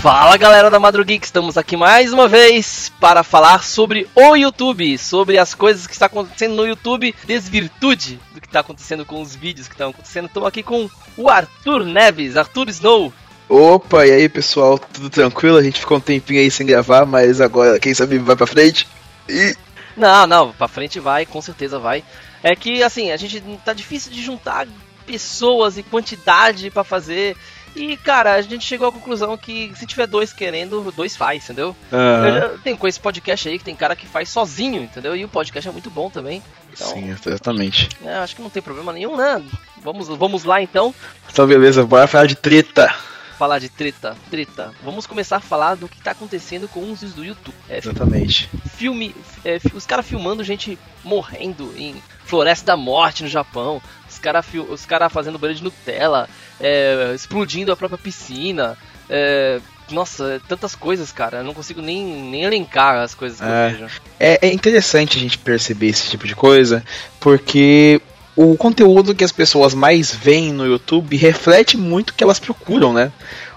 Fala galera da Madrugeek, estamos aqui mais uma vez para falar sobre o YouTube, sobre as coisas que está acontecendo no YouTube, desvirtude do que está acontecendo com os vídeos que estão acontecendo. Estou aqui com o Arthur Neves, Arthur Snow. Opa, e aí pessoal, tudo tranquilo? A gente ficou um tempinho aí sem gravar, mas agora quem sabe vai pra frente. E. Não, não, pra frente vai, com certeza vai. É que assim, a gente tá difícil de juntar pessoas e quantidade para fazer. E, cara, a gente chegou à conclusão que se tiver dois querendo, dois faz, entendeu? Uhum. Tem com esse podcast aí que tem cara que faz sozinho, entendeu? E o podcast é muito bom também. Então, Sim, exatamente. É, acho que não tem problema nenhum, né? Vamos, vamos lá então. Então, beleza, bora falar de treta. Falar de treta, treta. Vamos começar a falar do que tá acontecendo com os do YouTube. É, exatamente. Filme, é, os caras filmando gente morrendo em Floresta da Morte no Japão. Os caras os cara fazendo banho de Nutella, é, explodindo a própria piscina. É, nossa, tantas coisas, cara. Eu não consigo nem, nem elencar as coisas que é, eu vejo. É, é interessante a gente perceber esse tipo de coisa, porque o conteúdo que as pessoas mais veem no YouTube reflete muito o que elas procuram, né?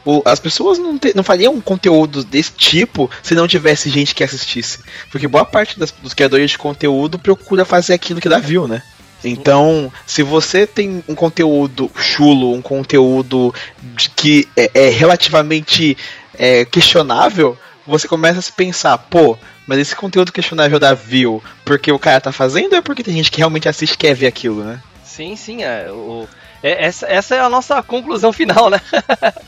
O, as pessoas não, te, não fariam conteúdo desse tipo se não tivesse gente que assistisse. Porque boa parte das, dos criadores de conteúdo procura fazer aquilo que dá view, né? Então, se você tem um conteúdo chulo, um conteúdo que é, é relativamente é, questionável, você começa a se pensar, pô, mas esse conteúdo questionável dá view porque o cara tá fazendo ou é porque tem gente que realmente assiste e quer ver aquilo, né? Sim, sim, é. O, é essa, essa é a nossa conclusão final, né?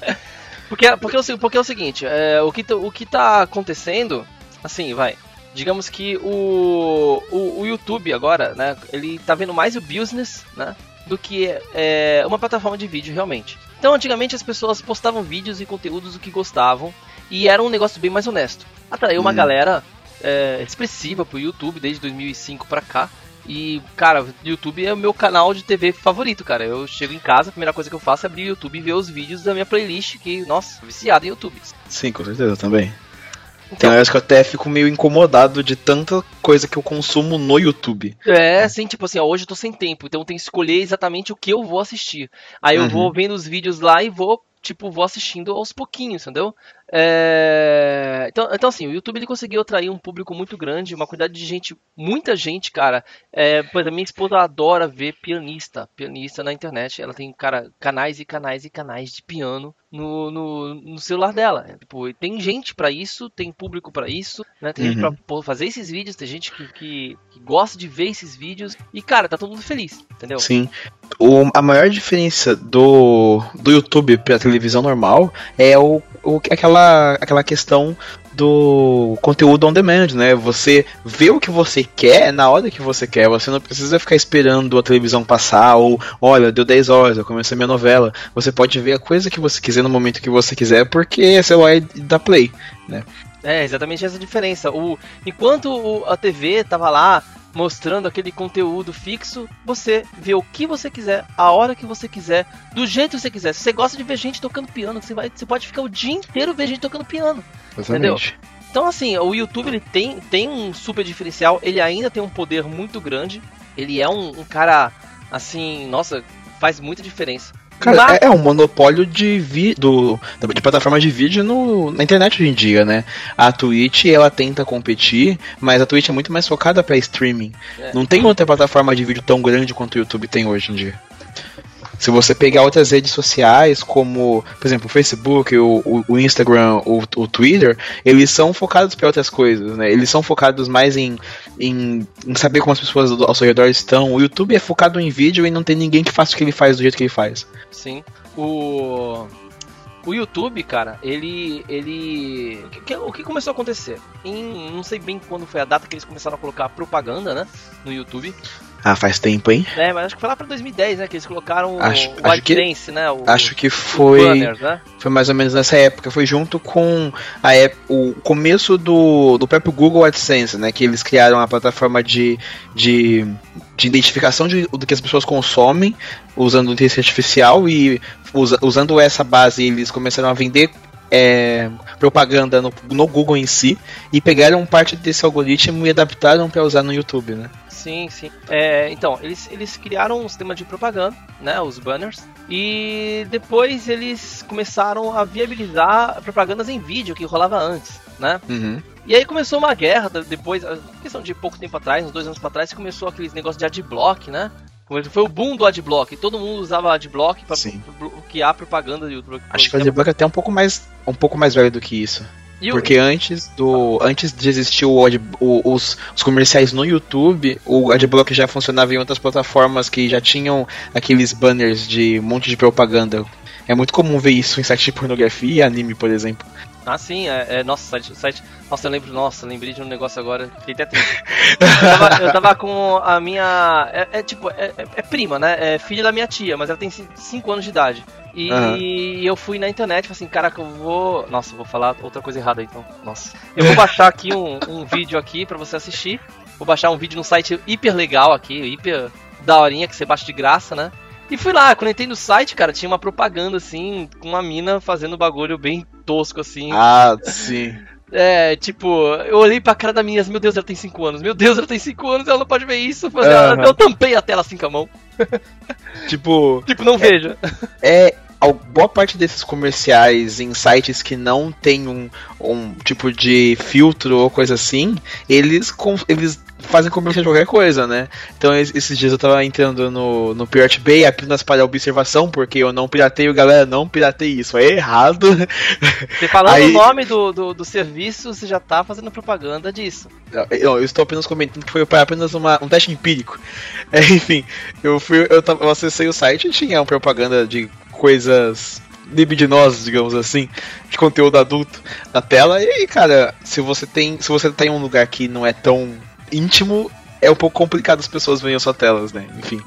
porque, porque, porque é o seguinte, é, o, que, o que tá acontecendo, assim, vai. Digamos que o, o, o YouTube agora, né, ele tá vendo mais o business, né, do que é, uma plataforma de vídeo realmente. Então, antigamente as pessoas postavam vídeos e conteúdos do que gostavam e era um negócio bem mais honesto. Atraiu uma hum. galera é, expressiva pro YouTube desde 2005 pra cá. E, cara, o YouTube é o meu canal de TV favorito, cara. Eu chego em casa, a primeira coisa que eu faço é abrir o YouTube e ver os vídeos da minha playlist, que, nossa, viciado em YouTube. Sim, com certeza também. Então, eu acho que eu até fico meio incomodado de tanta coisa que eu consumo no YouTube. É, assim, tipo assim, ó, hoje eu tô sem tempo, então eu tenho que escolher exatamente o que eu vou assistir. Aí eu uhum. vou vendo os vídeos lá e vou, tipo, vou assistindo aos pouquinhos, entendeu? É... Então, então, assim, o YouTube ele conseguiu atrair um público muito grande, uma quantidade de gente, muita gente, cara. É, por exemplo, minha esposa adora ver pianista, pianista na internet. Ela tem, cara, canais e canais e canais de piano no, no, no celular dela. É, tipo, tem gente para isso, tem público para isso, né? Tem uhum. gente pra fazer esses vídeos, tem gente que, que, que, gosta de ver esses vídeos. E, cara, tá todo mundo feliz, entendeu? Sim. O, a maior diferença do, do YouTube pra televisão normal é o, o aquela aquela, questão do conteúdo on demand, né? Você vê o que você quer na hora que você quer. Você não precisa ficar esperando a televisão passar ou, olha, deu 10 horas, eu comecei minha novela. Você pode ver a coisa que você quiser no momento que você quiser, porque você vai dar play, né? É, exatamente essa diferença. O, enquanto a TV tava lá mostrando aquele conteúdo fixo, você vê o que você quiser, a hora que você quiser, do jeito que você quiser. Se você gosta de ver gente tocando piano, você, vai, você pode ficar o dia inteiro ver gente tocando piano. Exatamente. Entendeu? Então, assim, o YouTube ele tem, tem um super diferencial, ele ainda tem um poder muito grande. Ele é um, um cara, assim, nossa, faz muita diferença. Cara, Mas... é, é, um monopólio de, vi, do, de plataforma de vídeo no, na internet hoje em dia, né? A Twitch, ela tenta competir, mas a Twitch é muito mais focada para streaming. É. Não tem outra plataforma de vídeo tão grande quanto o YouTube tem hoje em dia. Se você pegar outras redes sociais, como, por exemplo, o Facebook, o, o, Instagram, o, o, Twitter, eles são focados para outras coisas, né? Eles são focados mais em, em, em, saber como as pessoas ao seu redor estão. O YouTube é focado em vídeo e não tem ninguém que faça o que ele faz do jeito que ele faz. Sim. O o YouTube, cara, ele. ele o que, o que começou a acontecer? Em, não sei bem quando foi a data que eles começaram a colocar propaganda, né? No YouTube. Ah, faz tempo, hein? É, mas acho que foi lá pra 2010, né? Que eles colocaram acho, o AdSense, né? O, acho que foi. Banners, né? Foi mais ou menos nessa época. Foi junto com a, o começo do, do próprio Google AdSense, né? Que eles criaram a plataforma de, de, de identificação de, do que as pessoas consomem usando inteligência artificial e usa, usando essa base eles começaram a vender é, propaganda no, no Google em si e pegaram parte desse algoritmo e adaptaram para usar no YouTube, né? Sim, sim. É, então, eles, eles criaram um sistema de propaganda, né? Os banners. E depois eles começaram a viabilizar propagandas em vídeo que rolava antes, né? Uhum. E aí começou uma guerra depois, questão de pouco tempo atrás, uns dois anos pra trás, começou aqueles negócios de adblock, né? Foi o boom do adblock. Todo mundo usava adblock pra bloquear propaganda do YouTube. Acho que o adblock é até um pouco mais um pouco mais velho do que isso. Porque antes do antes de existir o, o, os, os, comerciais no YouTube, o adblock já funcionava em outras plataformas que já tinham aqueles banners de um monte de propaganda. É muito comum ver isso em sites de pornografia e anime, por exemplo. Ah, sim, é, é nossa, site, site. Nossa, eu lembro, nossa, lembrei de um negócio agora. Fiquei até triste. eu, tava, eu tava com a minha. É, é tipo, é, é, é, prima, né? É filha da minha tia, mas ela tem 5 anos de idade. E uhum. eu fui na internet, falei assim, caraca, eu vou. Nossa, vou falar outra coisa errada então. Nossa. Eu vou baixar aqui um, um vídeo aqui pra você assistir. Vou baixar um vídeo num site hiper legal aqui, hiper daorinha, que você baixa de graça, né? E fui lá, quando entrei no site, cara, tinha uma propaganda assim, com uma mina fazendo bagulho bem tosco assim. Ah, sim. É, tipo, eu olhei pra cara da minha, meu Deus, ela tem 5 anos, meu Deus, ela tem 5 anos, ela não pode ver isso. Uhum. Eu tampei a tela assim com a mão. Tipo. tipo, não é, veja. É. A boa parte desses comerciais em sites que não tem um, um tipo de filtro ou coisa assim, eles, eles fazem comercial de qualquer coisa, né? Então esses dias eu tava entrando no, no Pirate Bay apenas para observação, porque eu não pirateio, galera, não piratei isso, é errado. Você falando Aí... o nome do, do, do, serviço, você já tá fazendo propaganda disso. Eu, eu estou apenas comentando que foi apenas uma, um teste empírico. É, enfim, eu fui, eu, eu acessei o site e tinha uma propaganda de coisas libidinosas, digamos assim, de conteúdo adulto na tela. E cara, se você tem, se você tá em um lugar que não é tão íntimo, é um pouco complicado as pessoas verem as suas telas, né? Enfim.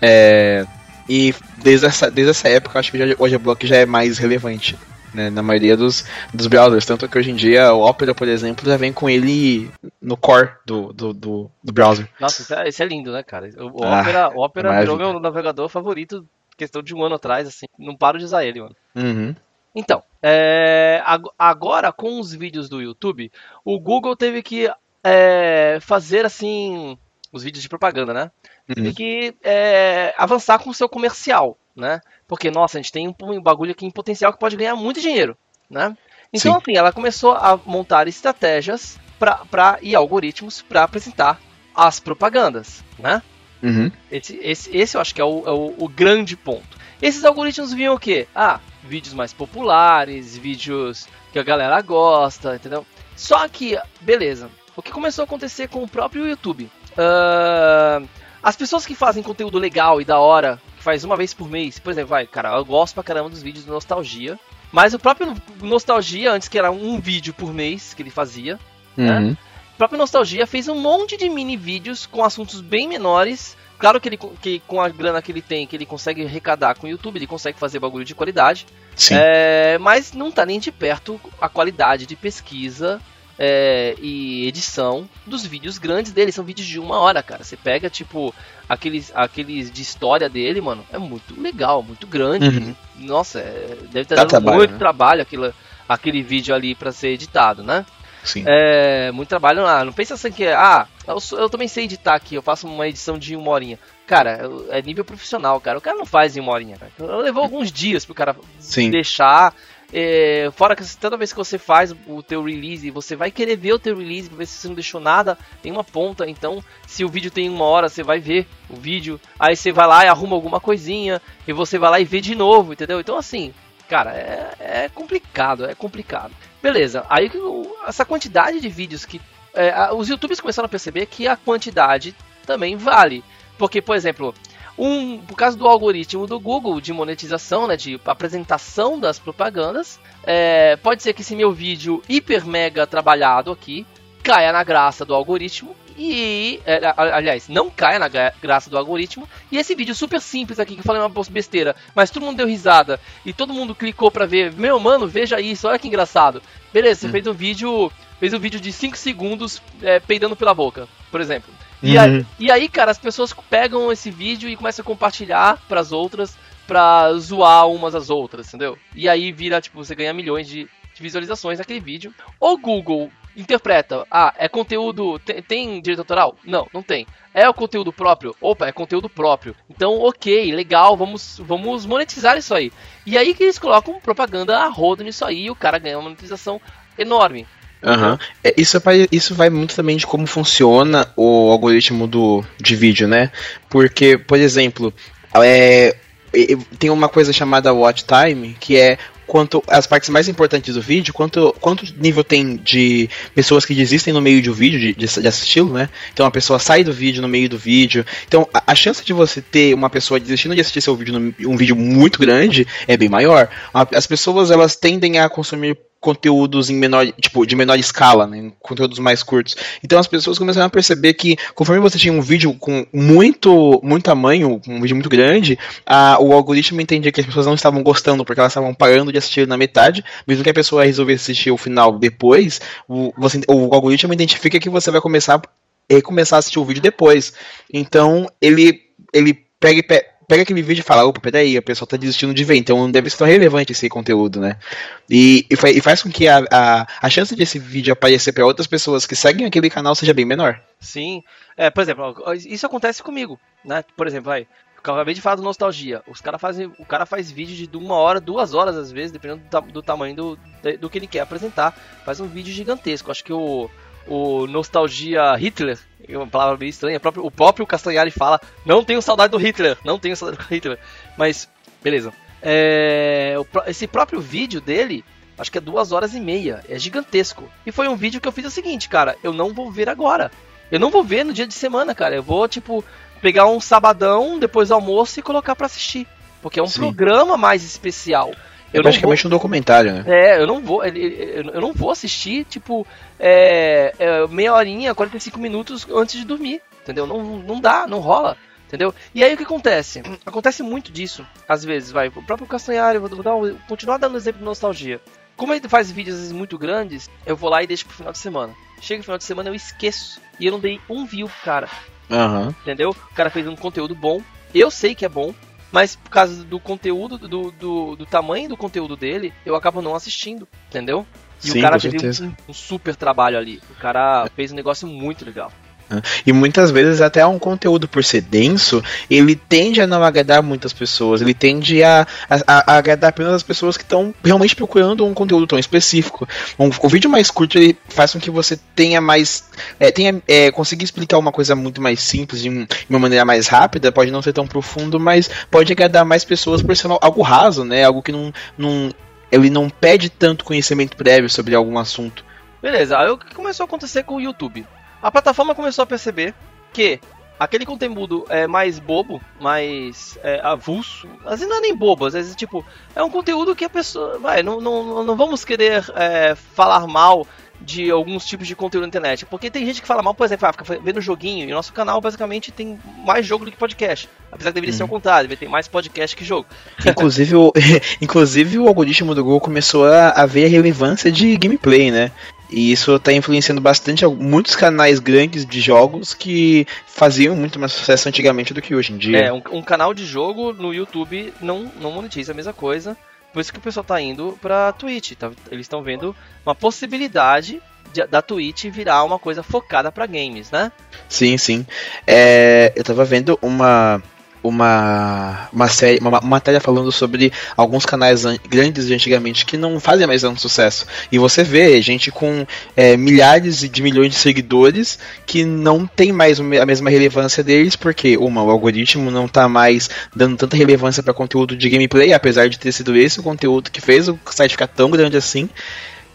É, e desde essa, desde essa época, acho que já, o Adblock já é mais relevante. Né, na maioria dos, dos browsers. Tanto que hoje em dia o Opera, por exemplo, já vem com ele no core do, do, do, do browser. Nossa, isso é, é, lindo, né, cara? O, ah, Opera, o Opera é virou meu navegador favorito questão de um ano atrás, assim. Não paro de usar ele, mano. Uhum. Então, é, agora com os vídeos do YouTube, o Google teve que é, fazer assim os vídeos de propaganda, né? Uhum. Tem que é, avançar com o seu comercial, né? Porque, nossa, a gente tem um bagulho aqui em potencial que pode ganhar muito dinheiro, né? Então, Sim. assim, ela começou a montar estratégias pra, pra, e algoritmos para apresentar as propagandas, né? Uhum. Esse, esse, esse eu acho que é o, é o, o grande ponto. Esses algoritmos vinham o quê? Ah, vídeos mais populares, vídeos que a galera gosta, entendeu? Só que, beleza, o que começou a acontecer com o próprio YouTube? Uh, as pessoas que fazem conteúdo legal e da hora, que faz uma vez por mês, por exemplo, vai, cara, eu gosto pra caramba dos vídeos do Nostalgia, mas o próprio Nostalgia, antes que era um vídeo por mês que ele fazia, né? uhum. né? O próprio Nostalgia fez um monte de mini vídeos com assuntos bem menores. Claro que ele que com a grana que ele tem, que ele consegue arrecadar com o YouTube, ele consegue fazer bagulho de qualidade. Sim. É, mas não tá nem de perto a qualidade de pesquisa é, e edição dos vídeos grandes dele. São vídeos de uma hora, cara. Você pega, tipo, aqueles, aqueles de história dele, mano. É muito legal, muito grande. Uhum. Nossa, é, deve ter dado trabalho, muito né? trabalho aquilo, aquele vídeo ali para ser editado, né? Sim. É, muito trabalho lá. Não pensa assim que, ah, eu, eu, também sei editar aqui, eu faço uma edição de uma horinha. Cara, é nível profissional, cara. O cara não faz em uma horinha. Cara. Levou alguns dias pro cara Sim. deixar é, fora que toda vez que você faz o teu release, você vai querer ver o teu release pra ver se você não deixou nada em uma ponta. Então, se o vídeo tem uma hora, você vai ver o vídeo. Aí você vai lá e arruma alguma coisinha. E você vai lá e vê de novo, entendeu? Então, assim, cara, é, é complicado, é complicado. Beleza, aí essa quantidade de vídeos que. É, os youtubers começaram a perceber que a quantidade também vale. Porque, por exemplo, um, por causa do algoritmo do Google de monetização, né, de apresentação das propagandas, é, pode ser que esse meu vídeo hiper mega trabalhado aqui caia na graça do algoritmo e, é, aliás, não caia na graça do algoritmo. E esse vídeo super simples aqui, que eu falei uma besteira, mas todo mundo deu risada e todo mundo clicou pra ver. Meu mano, veja isso, olha que engraçado. Beleza, você hum. fez um vídeo. Fez um vídeo de 5 segundos é, peidando pela boca, por exemplo. E, uhum. aí, e aí, cara, as pessoas pegam esse vídeo e começam a compartilhar para as outras pra zoar umas às outras, entendeu? E aí vira, tipo, você ganha milhões de, de visualizações naquele vídeo. O Google interpreta, ah, é conteúdo, tem, tem direito autoral? Não, não tem. É o conteúdo próprio? Opa, é conteúdo próprio. Então, ok, legal, vamos, vamos monetizar isso aí. E aí que eles colocam propaganda a rodo nisso aí e o cara ganha uma monetização enorme. Uhum. É, isso, vai, isso vai muito também de como funciona o algoritmo do, de vídeo, né? Porque, por exemplo, é, tem uma coisa chamada watch time, que é quanto as partes mais importantes do vídeo, quanto, quanto nível tem de pessoas que desistem no meio de um vídeo, de, de, de assisti-lo, né? Então a pessoa sai do vídeo no meio do vídeo. Então a, a, chance de você ter uma pessoa desistindo de assistir seu vídeo, no, um vídeo muito grande, é bem maior. As pessoas elas tendem a consumir conteúdos em menor, tipo, de menor escala, né? Conteúdos mais curtos. Então as pessoas começaram a perceber que conforme você tinha um vídeo com muito, muito tamanho, um vídeo muito grande, a, o algoritmo entendia que as pessoas não estavam gostando porque elas estavam parando de assistir na metade, mesmo que a pessoa resolvesse assistir o final depois, o, você, o algoritmo identifica que você vai começar é, começar a assistir o vídeo depois. Então ele ele pega pega aquele vídeo e fala, opa, peraí, a pessoa tá desistindo de ver, então não deve ser tão relevante esse conteúdo, né? E, e, faz, e faz com que a, a, a chance desse vídeo aparecer para outras pessoas que seguem aquele canal seja bem menor. Sim. É, por exemplo, isso acontece comigo, né? Por exemplo, vai. Eu acabei de falar do nostalgia. Os cara fazem, o cara faz vídeo de uma hora, duas horas às vezes, dependendo do, do tamanho do, do que ele quer apresentar. Faz um vídeo gigantesco. Acho que o o Nostalgia Hitler, é uma palavra bem estranha, o próprio, o próprio Castanhari fala, não tenho saudade do Hitler, não tenho saudade do Hitler. Mas, beleza. É, esse próprio vídeo dele, acho que é duas horas e meia, é gigantesco. E foi um vídeo que eu fiz o seguinte, cara, eu não vou ver agora. Eu não vou ver no dia de semana, cara. Eu vou, tipo, pegar um sabadão depois do almoço e colocar para assistir. Porque é um Sim. programa mais especial. Eu é praticamente vou... um documentário, né? É, eu não vou, eu não vou assistir, tipo, é, é, meia horinha, 45 minutos antes de dormir, entendeu? Não, não dá, não rola, entendeu? E aí o que acontece? Acontece muito disso, às vezes, vai. O próprio Castanhari, vou, vou dar continuar dando exemplo de nostalgia. Como ele faz vídeos vezes, muito grandes, eu vou lá e deixo pro final de semana. Chega no final de semana eu esqueço. E eu não dei um view pro cara. Uhum. Entendeu? O cara fez um conteúdo bom. Eu sei que é bom, mas por causa do conteúdo, do, do, do tamanho do conteúdo dele, eu acabo não assistindo, entendeu? E Sim, o cara fez um, um, super trabalho ali. O cara fez um negócio muito legal. E muitas vezes até um conteúdo por ser denso, ele tende a não agradar muitas pessoas, ele tende a, a, a agradar apenas as pessoas que estão realmente procurando um conteúdo tão específico. Um, o vídeo mais curto ele faz com que você tenha mais. É, tenha, é, conseguir explicar uma coisa muito mais simples, de, um, de, uma maneira mais rápida, pode não ser tão profundo, mas pode agradar mais pessoas por ser algo raso, né? Algo que não, não. Ele não pede tanto conhecimento prévio sobre algum assunto. Beleza, aí o que começou a acontecer com o YouTube? A plataforma começou a perceber que aquele conteúdo é mais bobo, mais é, avulso, às vezes não é nem bobo, às vezes tipo, é um conteúdo que a pessoa, vai, não, não, não vamos querer é, falar mal de alguns tipos de conteúdo na internet. Porque tem gente que fala mal, por exemplo, ah, fica vendo joguinho, e o nosso canal basicamente tem mais jogo do que podcast. Apesar que deveria uhum. ser o contrário, deveria ter mais podcast que jogo. Inclusive, o, inclusive o algoritmo do Google começou a, a ver a relevância de gameplay, né? E isso está influenciando bastante muitos canais grandes de jogos que faziam muito mais sucesso antigamente do que hoje em dia. É, um, um canal de jogo no YouTube não, não monetiza a mesma coisa. Por isso que o pessoal está indo pra Twitch. Tá? Eles estão vendo uma possibilidade de, da Twitch virar uma coisa focada para games, né? Sim, sim. É, eu estava vendo uma uma, uma série, uma, uma, matéria falando sobre alguns canais grandes de antigamente que não fazem mais tanto sucesso. E você vê gente com é, milhares de milhões de seguidores que não tem mais a mesma relevância deles, porque, uma, o algoritmo não está mais dando tanta relevância para conteúdo de gameplay, apesar de ter sido esse o conteúdo que fez o site ficar tão grande assim.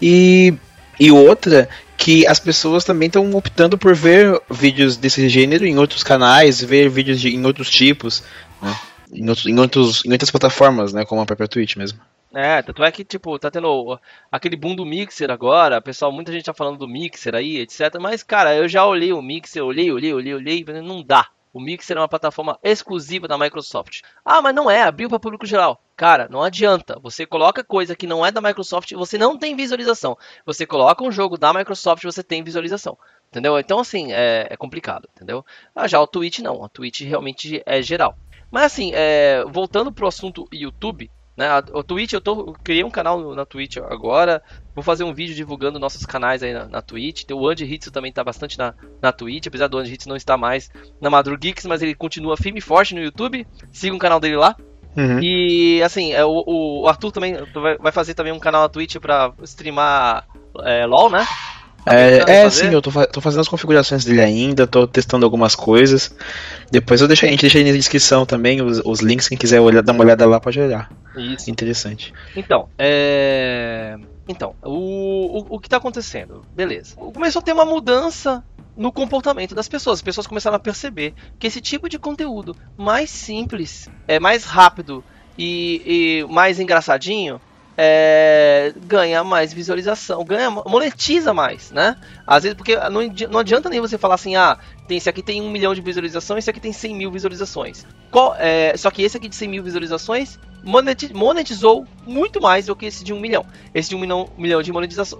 E, e outra, que as pessoas também estão optando por ver vídeos desse gênero em outros canais, ver vídeos de, em outros tipos, né? em, outros, em, outros, em outras plataformas, né, como a própria Twitch mesmo. É, tanto é que, tipo, tá tendo aquele boom do Mixer agora, pessoal, muita gente tá falando do Mixer aí, etc. Mas, cara, eu já olhei o Mixer, olhei, olhei, olhei, olhei, não dá. O Mixer é uma plataforma exclusiva da Microsoft. Ah, mas não é, abriu para público geral. Cara, não adianta. Você coloca coisa que não é da Microsoft, você não tem visualização. Você coloca um jogo da Microsoft, você tem visualização. Entendeu? Então, assim, é, é complicado, entendeu? Ah, já o Twitch não. A Twitch realmente é geral. Mas assim, é, voltando pro assunto YouTube, né? O Twitch, eu, tô, eu criei um canal na Twitch agora. Vou fazer um vídeo divulgando nossos canais aí na, na Twitch. O Andy Hits também tá bastante na, na Twitch, apesar do Andy Hits não estar mais na Madrug Geeks, mas ele continua firme e forte no YouTube. Siga o canal dele lá. Uhum. E assim, é, o, o Arthur também vai fazer também um canal na Twitch pra streamar é, LOL, né? É, é sim, eu tô, tô, fazendo as configurações dele ainda, tô testando algumas coisas. Depois eu deixo, a gente deixa aí na descrição também os, os links, quem quiser olhar, dar uma olhada lá pode olhar. Isso. Interessante. Então, é. Então, o, o, o que tá acontecendo? Beleza. Começou a ter uma mudança no comportamento das pessoas. As pessoas começaram a perceber que esse tipo de conteúdo mais simples, é mais rápido e, e mais engraçadinho é, ganha mais visualização, ganha, monetiza mais, né? Às vezes, porque não, não adianta nem você falar assim, ah, tem, esse aqui tem um milhão de visualizações, esse aqui tem 100 mil visualizações. Qual, é, só que esse aqui de 100 mil visualizações monetizou muito mais do que esse de um milhão. Esse de um milhão, milhão de,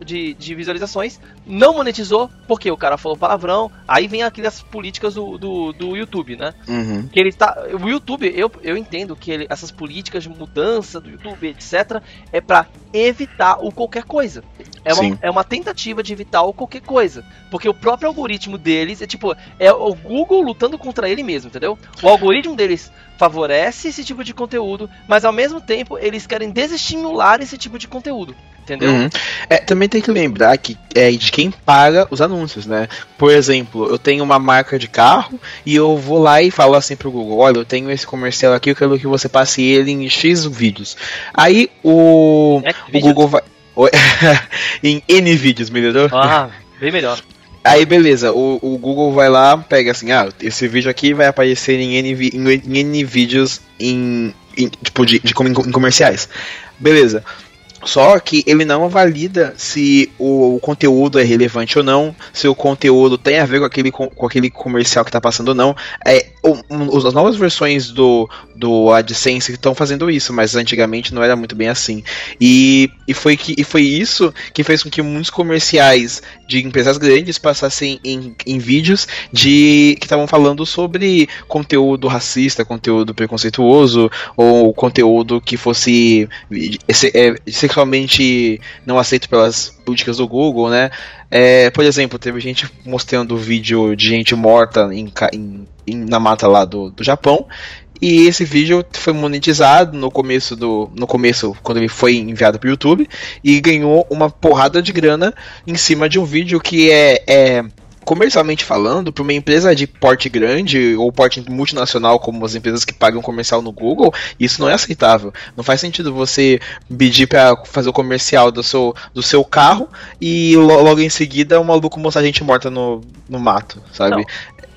de, de visualizações não monetizou porque o cara falou palavrão. Aí vem aquelas políticas do, do, do YouTube, né? Uhum. Que ele tá. O YouTube, eu, eu entendo que ele, essas políticas de mudança do YouTube, etc., é para evitar o qualquer coisa. É uma, é uma tentativa de evitar o qualquer coisa. Porque o próprio algoritmo deles é tipo, é o Google lutando contra ele mesmo, entendeu? O algoritmo deles favorece esse tipo de conteúdo, mas ao mesmo tempo eles querem desestimular esse tipo de conteúdo. Entendeu? Uhum. É, também tem que lembrar que é de quem paga os anúncios, né? Por exemplo, eu tenho uma marca de carro e eu vou lá e falo assim pro Google: olha, eu tenho esse comercial aqui, eu quero que você passe ele em X vídeos. Aí o, é, o Google vai. em N vídeos, melhorou? Ah, bem melhor. Aí beleza, o, o, Google vai lá, pega assim, ah, esse vídeo aqui vai aparecer em N, em, N vídeos em, em, tipo de, de, em comerciais. Beleza. Só que ele não valida se o, o, conteúdo é relevante ou não, se o conteúdo tem a ver com aquele, com, com aquele comercial que está passando ou não. É, o, as novas versões do, do AdSense estão fazendo isso, mas antigamente não era muito bem assim. E, e, foi, que, e foi isso que fez com que muitos comerciais de empresas grandes passassem em, em vídeos de que estavam falando sobre conteúdo racista, conteúdo preconceituoso, ou conteúdo que fosse é, sexualmente não aceito pelas políticas do Google, né? É, por exemplo, teve gente mostrando vídeo de gente morta em, em, na mata lá do, do Japão. E esse vídeo foi monetizado no começo do. No começo, quando ele foi enviado para o YouTube, e ganhou uma porrada de grana em cima de um vídeo que é, é comercialmente falando, para uma empresa de porte grande ou porte multinacional, como as empresas que pagam comercial no Google, isso não é aceitável. Não faz sentido você pedir para fazer o comercial do seu, do seu carro e logo em seguida o maluco mostrar gente morta no, no mato, sabe?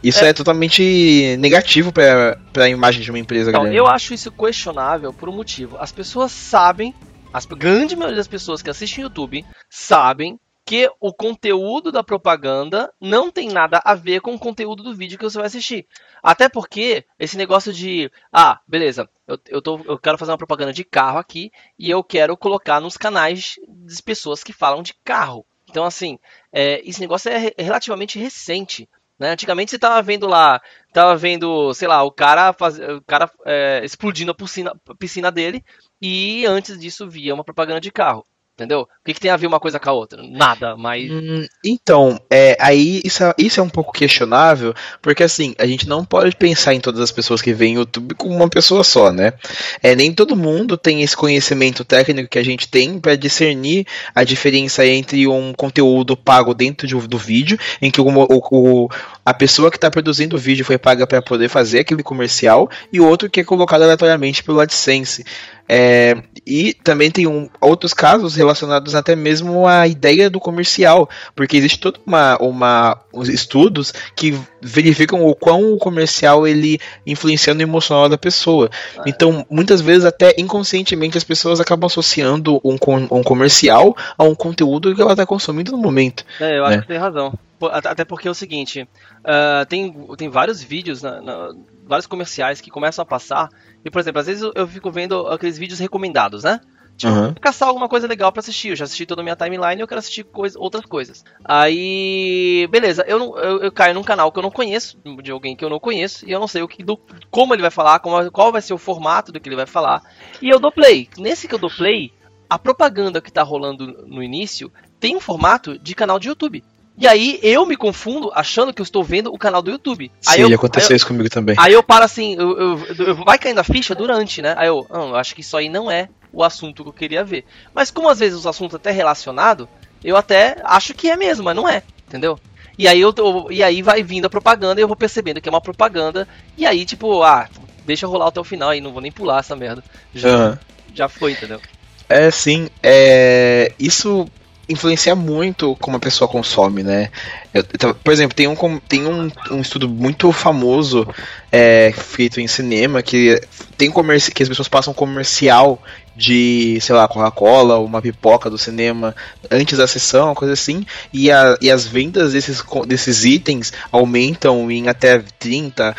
Isso é, é totalmente negativo para a imagem de uma empresa não, grande. Eu acho isso questionável por um motivo. As pessoas sabem, a grande maioria das pessoas que assistem YouTube sabem que o conteúdo da propaganda não tem nada a ver com o conteúdo do vídeo que você vai assistir. Até porque esse negócio de, ah, beleza, eu, eu, tô, eu quero fazer uma propaganda de carro aqui e eu quero colocar nos canais das pessoas que falam de carro. Então, assim, é, esse negócio é relativamente recente. Né? Antigamente você tava vendo lá, tava vendo, sei lá, o cara, faz, o cara é, explodindo a piscina, a piscina dele e antes disso via uma propaganda de carro. Entendeu? O que, que, tem a ver uma coisa com a outra? Nada, mas. Hum, então, é, aí isso é, isso é um pouco questionável, porque assim, a gente não pode pensar em todas as pessoas que veem YouTube como uma pessoa só, né? É, nem todo mundo tem esse conhecimento técnico que a gente tem para discernir a diferença entre um conteúdo pago dentro de, do vídeo, em que o, o, a pessoa que está produzindo o vídeo foi paga para poder fazer aquele comercial, e outro que é colocado aleatoriamente pelo AdSense. É, e também tem um, outros casos relacionados até mesmo à ideia do comercial, porque existe toda uma, uma uns estudos que verificam o quão o comercial ele influencia no emocional da pessoa. Então, muitas vezes até inconscientemente as pessoas acabam associando um, um comercial a um conteúdo que ela está consumindo no momento. É, eu acho né? que tem razão. Até porque é o seguinte, uh, tem, tem vários vídeos, na, na, vários comerciais que começam a passar, e por exemplo, às vezes eu, eu fico vendo aqueles vídeos recomendados, né? Tipo, uhum. caçar alguma coisa legal para assistir. Eu já assisti toda a minha timeline e eu quero assistir coisa, outras coisas. Aí, beleza, eu, não, eu, eu, caio num canal que eu não conheço, de alguém que eu não conheço, e eu não sei o que, do, como ele vai falar, como, qual vai ser o formato do que ele vai falar. E eu dou play. Nesse que eu dou play, a propaganda que tá rolando no início tem um formato de canal de YouTube. E aí eu me confundo achando que eu estou vendo o canal do YouTube. Sim, aí eu, aconteceu aí isso comigo também. Aí eu paro assim, eu, eu, eu, vai caindo a ficha durante, né? Aí eu, ah, eu acho que isso aí não é o assunto que eu queria ver. Mas como às vezes os assuntos até relacionados, eu até acho que é mesmo, mas não é, entendeu? E aí eu, e aí vai vindo a propaganda e eu vou percebendo que é uma propaganda. E aí, tipo, ah, deixa rolar até o final aí, não vou nem pular essa merda. Já, já foi, entendeu? É, sim. É, isso influencia muito como a pessoa consome, né? Eu, por exemplo, tem, um, tem um, um estudo muito famoso é, feito em cinema que tem comerci que as pessoas passam comercial de, sei lá, Coca-Cola, uma pipoca do cinema antes da sessão, uma coisa assim, e, a, e as vendas desses, desses itens aumentam em até 30%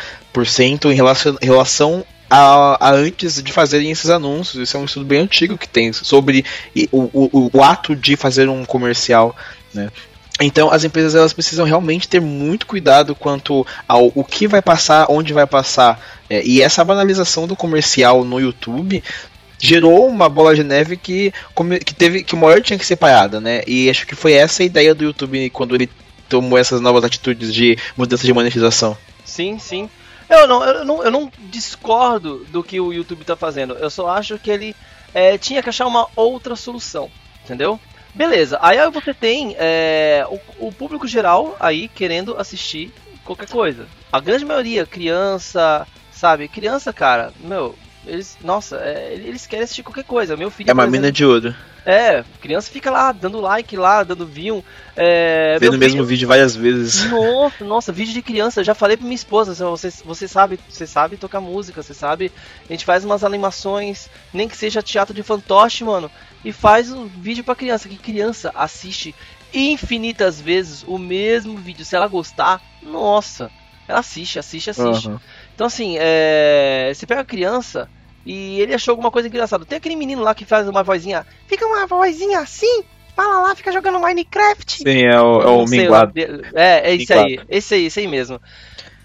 em relação, relação a, a, antes de fazerem esses anúncios. Isso é um estudo bem antigo que tem sobre o, o, o ato de fazer um comercial, né? Então as empresas elas precisam realmente ter muito cuidado quanto ao o que vai passar, onde vai passar. É, e essa banalização do comercial no YouTube gerou uma bola de neve que, que teve que o maior tinha que ser parada, né? E acho que foi essa a ideia do YouTube quando ele tomou essas novas atitudes de mudança de monetização. Sim, sim. Eu não, eu não, eu não discordo do que o YouTube está fazendo. Eu só acho que ele é, tinha que achar uma outra solução, entendeu? Beleza, aí você tem é, o, o, público geral aí querendo assistir qualquer coisa. A grande maioria, criança, sabe? Criança, cara, meu, eles, nossa, é, eles querem assistir qualquer coisa. Meu filho. É uma mina de ouro. É, criança fica lá dando like lá, dando view. É, Vendo o mesmo vídeo várias vezes. Nossa, nossa, vídeo de criança. Eu já falei pra minha esposa, você, você sabe, você sabe tocar música, você sabe. A gente faz umas animações, nem que seja teatro de fantoche, mano. E faz um vídeo pra criança, que criança assiste infinitas vezes o mesmo vídeo. Se ela gostar, nossa, ela assiste, assiste, assiste. Uhum. Então, assim, é... você pega a criança e ele achou alguma coisa engraçada. Tem aquele menino lá que faz uma vozinha. Fica uma vozinha assim, fala lá, fica jogando Minecraft. Sim, é o, é o minguado. É, é isso aí, esse aí, esse aí mesmo.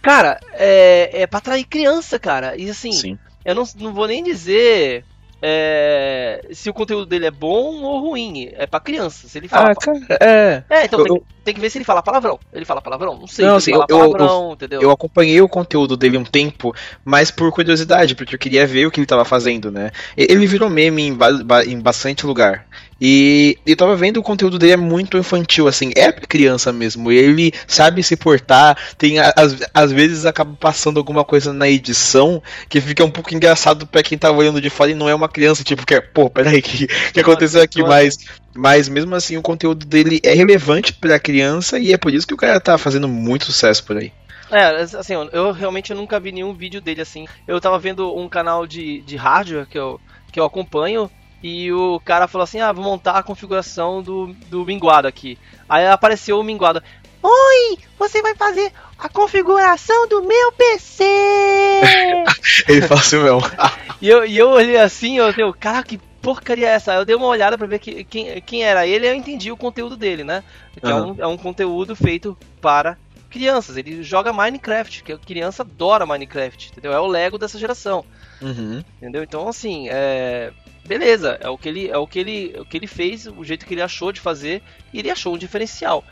Cara, é, é pra atrair criança, cara. E assim, Sim. eu não, não vou nem dizer é, se o conteúdo dele é bom ou ruim. É pra criança. Se ele fala. Ah, cara, é. É, então eu, tem, tem, que ver se ele fala palavrão. Ele fala palavrão? Não sei. Não, assim, eu, palavrão, eu, entendeu? Eu acompanhei o conteúdo dele um tempo, mas por curiosidade, porque eu queria ver o que ele tava fazendo, né? Ele virou meme em, ba em bastante lugar. E eu tava vendo o conteúdo dele é muito infantil, assim, é criança mesmo. Ele sabe se portar, tem às, às vezes acaba passando alguma coisa na edição que fica um pouco engraçado para quem tá olhando de fora e não é uma criança, tipo, que é, pô, peraí, o que, que aconteceu aqui? Mas, mas mesmo assim o conteúdo dele é relevante pra criança e é por isso que o cara tá fazendo muito sucesso por aí. É, assim, eu realmente nunca vi nenhum vídeo dele assim. Eu tava vendo um canal de, de hardware que eu, que eu acompanho e o cara falou assim: Ah, vou montar a configuração do, do minguado aqui. Aí apareceu o minguado. Oi, você vai fazer a configuração do meu PC! Ele fala assim mesmo. e, eu, e eu olhei assim, eu dei, cara, que porcaria é essa? Eu dei uma olhada pra ver que, quem, quem era ele e eu entendi o conteúdo dele, né? Que uhum. é, um, é um conteúdo feito para crianças. Ele joga Minecraft, que a criança adora Minecraft, entendeu? É o Lego dessa geração. Uhum. Entendeu? Então, assim, é beleza, é o que ele é o que ele é o que ele fez, o jeito que ele achou de fazer, e ele achou um diferencial.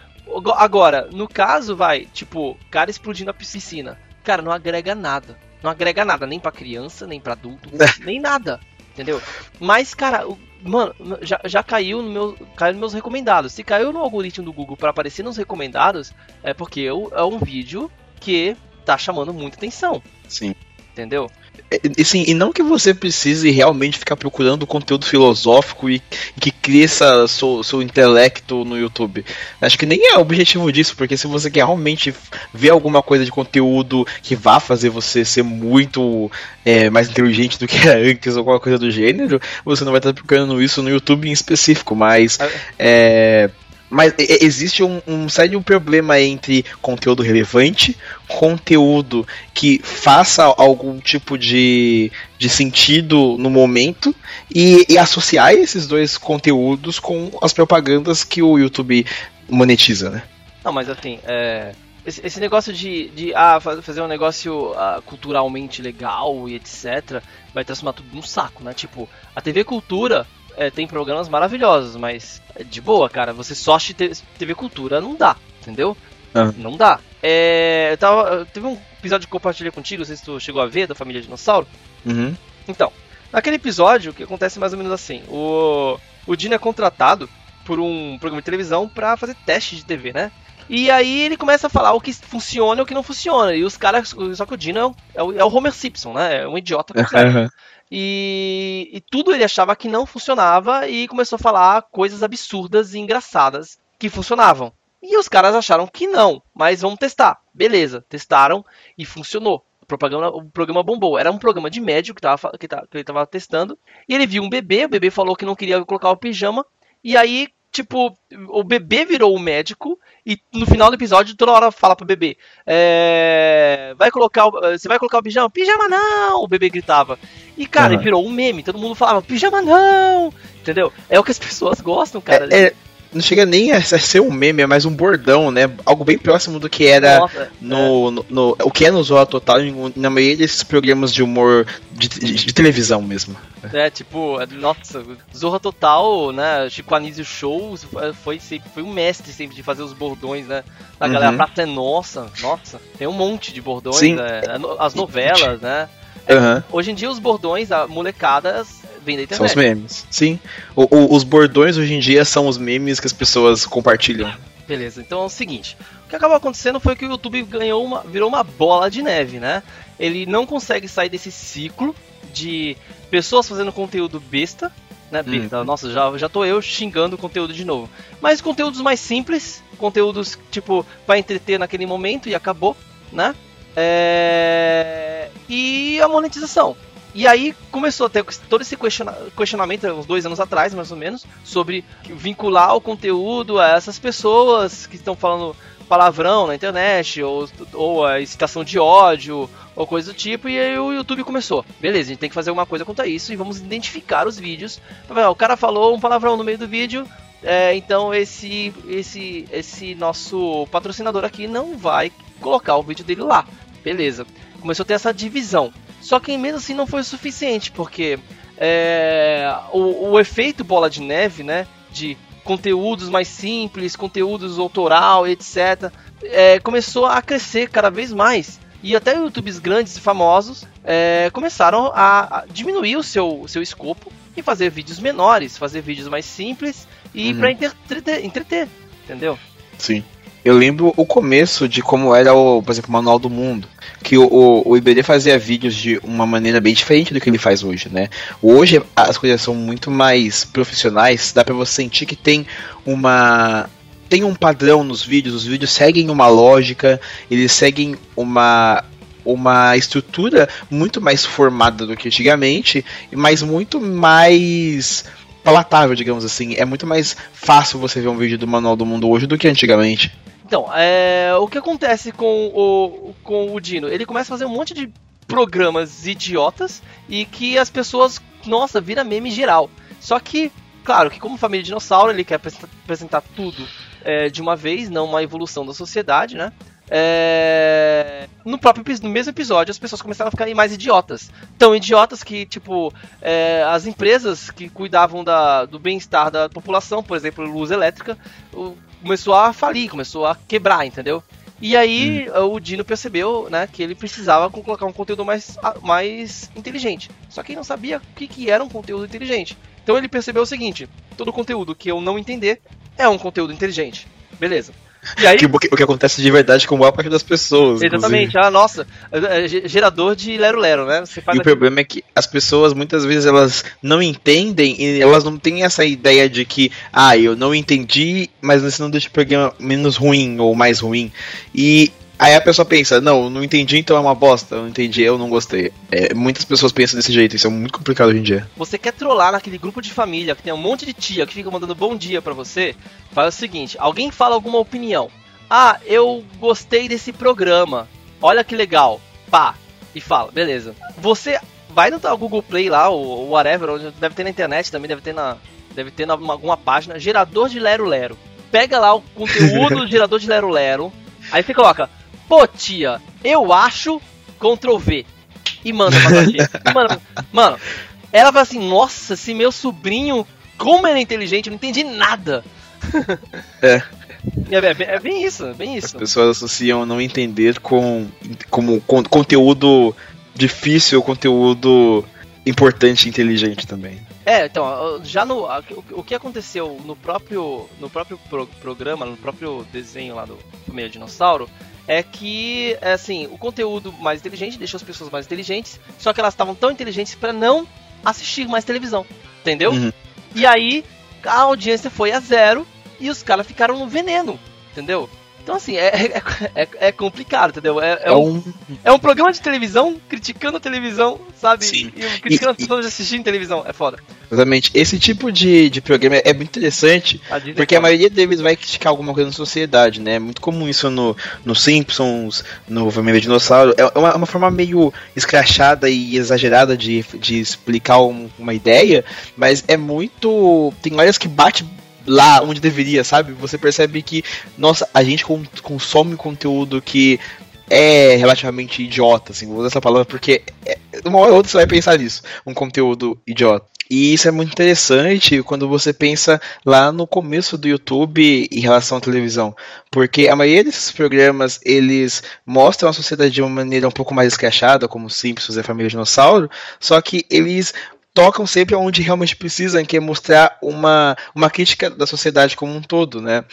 Agora, no caso, vai, tipo, cara explodindo a piscina. Cara, não agrega nada. Não agrega nada, nem para criança, nem para adulto, nem nada. Entendeu? Mas, cara, mano, já, já caiu no meu, caiu nos meus recomendados. Se caiu no algoritmo do Google para aparecer nos recomendados, é porque eu, é um vídeo que tá chamando muita atenção. Sim. Entendeu? E, sim, e não que você precise realmente ficar procurando conteúdo filosófico e, e que cresça seu, seu intelecto no YouTube. Acho que nem é o objetivo disso, porque se você quer realmente ver alguma coisa de conteúdo que vá fazer você ser muito é, mais inteligente do que era antes ou alguma coisa do gênero, você não vai estar procurando isso no YouTube em específico, mas. É, Mas existe um, um sério problema entre conteúdo relevante, conteúdo que faça algum tipo de, de sentido no momento e, e associar esses dois conteúdos com as propagandas que o YouTube monetiza, né? Não, mas assim, é, esse, esse, negócio de, de ah, fazer um negócio ah, culturalmente legal e etc. vai transformar tudo num saco, né? Tipo, a TV Cultura é, tem programas maravilhosos, mas é de boa, cara, você só assiste TV Cultura não dá, entendeu? Ah. Não dá. É, eu tava, teve um episódio que eu compartilhei contigo, não sei se tu chegou a ver, da família Dinossauro. Uhum. Então, naquele episódio, o que acontece mais ou menos assim: o, o Dino é contratado por um programa de televisão para fazer teste de TV, né? E aí ele começa a falar o que funciona e o que não funciona. E os caras. Só que o Dino é o, é o, é o Homer Simpson, né? É um idiota. Uhum. E, e tudo ele achava que não funcionava e começou a falar coisas absurdas e engraçadas que funcionavam. E os caras acharam que não, mas vamos testar. Beleza, testaram e funcionou. O programa, o programa bombou. Era um programa de médico que, tava, que, que ele estava testando. E ele viu um bebê, o bebê falou que não queria colocar o pijama. E aí tipo, o bebê virou o médico e no final do episódio toda hora fala pro bebê: é, vai colocar, você vai colocar o pijama? Pijama não! O bebê gritava. E cara, uhum. virou um meme, todo mundo falava: pijama não! Entendeu? É o que as pessoas gostam, cara. É, é, não chega nem a ser um meme, é mais um bordão, né? Algo bem próximo do que era Nossa, no, é. no, no, O que é no Zorra Total, na maioria desses programas de humor de, de, de televisão mesmo. É, tipo, nossa, Zorra Total, né? Chico Anísio Show foi, foi um mestre sempre de fazer os bordões, né? A galera, uhum. Praça é Nossa, nossa, tem um monte de bordões, né? as novelas, né? Uhum. Hoje em dia os bordões, a molecadas vem da internet. São os memes, sim. O, o, os bordões hoje em dia são os memes que as pessoas compartilham. Beleza, então é o seguinte. O que acabou acontecendo foi que o YouTube ganhou uma, virou uma bola de neve, né? Ele não consegue sair desse ciclo de pessoas fazendo conteúdo besta, né? Besta, hum. nossa, já, já tô eu xingando o conteúdo de novo. Mas conteúdos mais simples, conteúdos tipo, vai entreter naquele momento e acabou, né? É... E a monetização. E aí começou a ter todo esse questionamento, uns dois anos atrás, mais ou menos, sobre vincular o conteúdo a essas pessoas que estão falando palavrão na internet, ou, ou a excitação de ódio, ou coisa do tipo, e aí o YouTube começou. Beleza, a gente tem que fazer alguma coisa contra isso e vamos identificar os vídeos. O cara falou um palavrão no meio do vídeo, é, então esse, esse, esse nosso patrocinador aqui não vai colocar o vídeo dele lá. Beleza. Começou a ter essa divisão. Só que mesmo assim não foi o suficiente, porque é, o, o efeito bola de neve, né? De conteúdos mais simples, conteúdos autoral, etc. É, começou a crescer cada vez mais. E até YouTubes grandes e famosos é, começaram a, a, diminuir o seu, seu escopo e fazer vídeos menores, fazer vídeos mais simples e uhum. para entreter, entreter, entendeu? Sim. Eu lembro o começo de como era, o, por exemplo, o Manual do Mundo. Que o, o, o IBD fazia vídeos de uma maneira bem diferente do que ele faz hoje, né? Hoje as coisas são muito mais profissionais, dá pra você sentir que tem uma. Tem um padrão nos vídeos, os vídeos seguem uma lógica, eles seguem uma, uma estrutura muito mais formada do que antigamente, mas muito mais palatável, digamos assim. É muito mais fácil você ver um vídeo do Manual do Mundo hoje do que antigamente. Então, é, o que acontece com o, com o Dino? Ele começa a fazer um monte de programas idiotas e que as pessoas, nossa, vira meme geral. Só que, claro, que como família dinossauro, ele quer apresentar tudo é, de uma vez, não uma evolução da sociedade, né? É... No próprio no mesmo episódio, as pessoas começaram a ficar mais idiotas. Tão idiotas que, tipo, é, as empresas que cuidavam da, do bem-estar da população, por exemplo, luz elétrica, o, começou a falir, começou a quebrar, entendeu? E aí hum. o Dino percebeu, né, que ele precisava colocar um conteúdo mais, mais inteligente. Só que ele não sabia o que, que era um conteúdo inteligente. Então ele percebeu o seguinte: todo conteúdo que eu não entender é um conteúdo inteligente. Beleza. Aí... Que, o que acontece de verdade com a maior parte das pessoas. Exatamente. Inclusive. Ah, nossa, é, é, gerador de Lero Lero, né? Você faz e aqui... o problema é que as pessoas muitas vezes elas não entendem e elas não têm essa ideia de que, ah, eu não entendi, mas isso não deixa o programa menos ruim ou mais ruim. E Aí a pessoa pensa, não, não entendi, então é uma bosta. Eu não entendi, eu não gostei. É, muitas pessoas pensam desse jeito, isso é muito complicado hoje em dia. Você quer trollar naquele grupo de família que tem um monte de tia que fica mandando bom dia para você? Faz o seguinte: alguém fala alguma opinião. Ah, eu gostei desse programa. Olha que legal. Pá. E fala, beleza. Você vai no Google Play lá, ou whatever, onde deve ter na internet também, deve ter na. Deve ter na alguma página, gerador de Lero Lero. Pega lá o conteúdo do gerador de Lero Lero. Aí você coloca Pô, tia, eu acho Ctrl V. E manda pra tia. Manda, mano, ela fala assim, nossa, se meu sobrinho, como ele é inteligente, eu não entendi nada. É. É, é, é, bem isso, é bem isso. As pessoas associam não entender com como com, conteúdo difícil, conteúdo importante e inteligente também. É, então, já no. O que aconteceu no próprio. No próprio pro, programa, no próprio desenho lá do meio dinossauro, é que, assim, o conteúdo mais inteligente deixou as pessoas mais inteligentes, só que elas estavam tão inteligentes para não assistir mais televisão, entendeu? Uhum. E aí a audiência foi a zero e os caras ficaram no veneno, entendeu? Então, assim, é, é, é, é complicado, entendeu? É, é, é um, é um programa de televisão criticando a televisão, sabe? Sim. E criticando e, as pessoas e... assistindo televisão. É foda. Exatamente. Esse tipo de, de programa é muito interessante, a porque a maioria deles vai criticar alguma coisa na sociedade, né? É muito comum isso no, no Simpsons, no Vermelho Dinossauro. É uma, uma forma meio escrachada e exagerada de, de explicar um, uma ideia, mas é muito. Tem áreas que bate lá onde deveria, sabe? Você percebe que, nossa, a gente consome conteúdo que é relativamente idiota, assim, vou usar essa palavra porque é, uma hora ou outra você vai pensar nisso, um conteúdo idiota. E isso é muito interessante quando você pensa lá no começo do YouTube em relação à televisão, porque a maioria desses programas eles mostram a sociedade de uma maneira um pouco mais escrachada, como Simpsons e a Família Dinossauro, só que eles tocam sempre onde realmente precisam, que é mostrar uma, uma crítica da sociedade como um todo, né?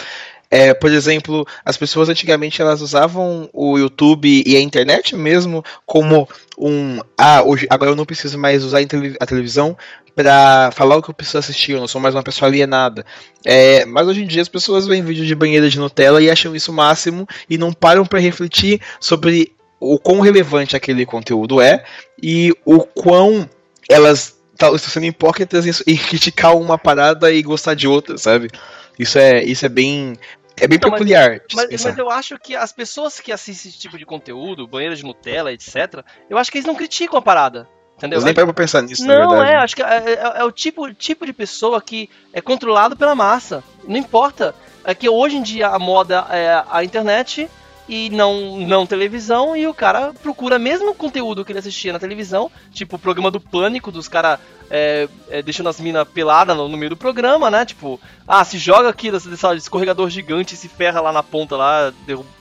É, por exemplo, as pessoas antigamente elas usavam o YouTube e a internet mesmo como um ah, hoje agora eu não preciso mais usar a televisão para falar o que eu preciso assistir, eu não sou mais uma pessoa alienada. É, mas hoje em dia as pessoas veem vídeo de banheira de Nutella e acham isso o máximo e não param para refletir sobre o quão relevante aquele conteúdo é e o quão elas tá, estão sendo hipócritas em, criticar uma parada e gostar de outra, sabe? Isso é, isso é bem. É bem então, peculiar. Mas, mas, eu acho que as pessoas que assistem esse tipo de conteúdo, banheiro de Nutella, etc., eu acho que eles não criticam a parada. Entendeu? Eu nem pego pra pensar nisso, Não, é, acho que é, é, é, o tipo, tipo de pessoa que é controlado pela massa. Não importa. É que hoje em dia a moda é a internet e não, não televisão, e o cara procura mesmo conteúdo que ele assistia na televisão, tipo o programa do Pânico, dos caras é, é, deixando as minas peladas no, no, meio do programa, né? Tipo, ah, se joga aqui desse, desse escorregador gigante e se ferra lá na ponta, lá,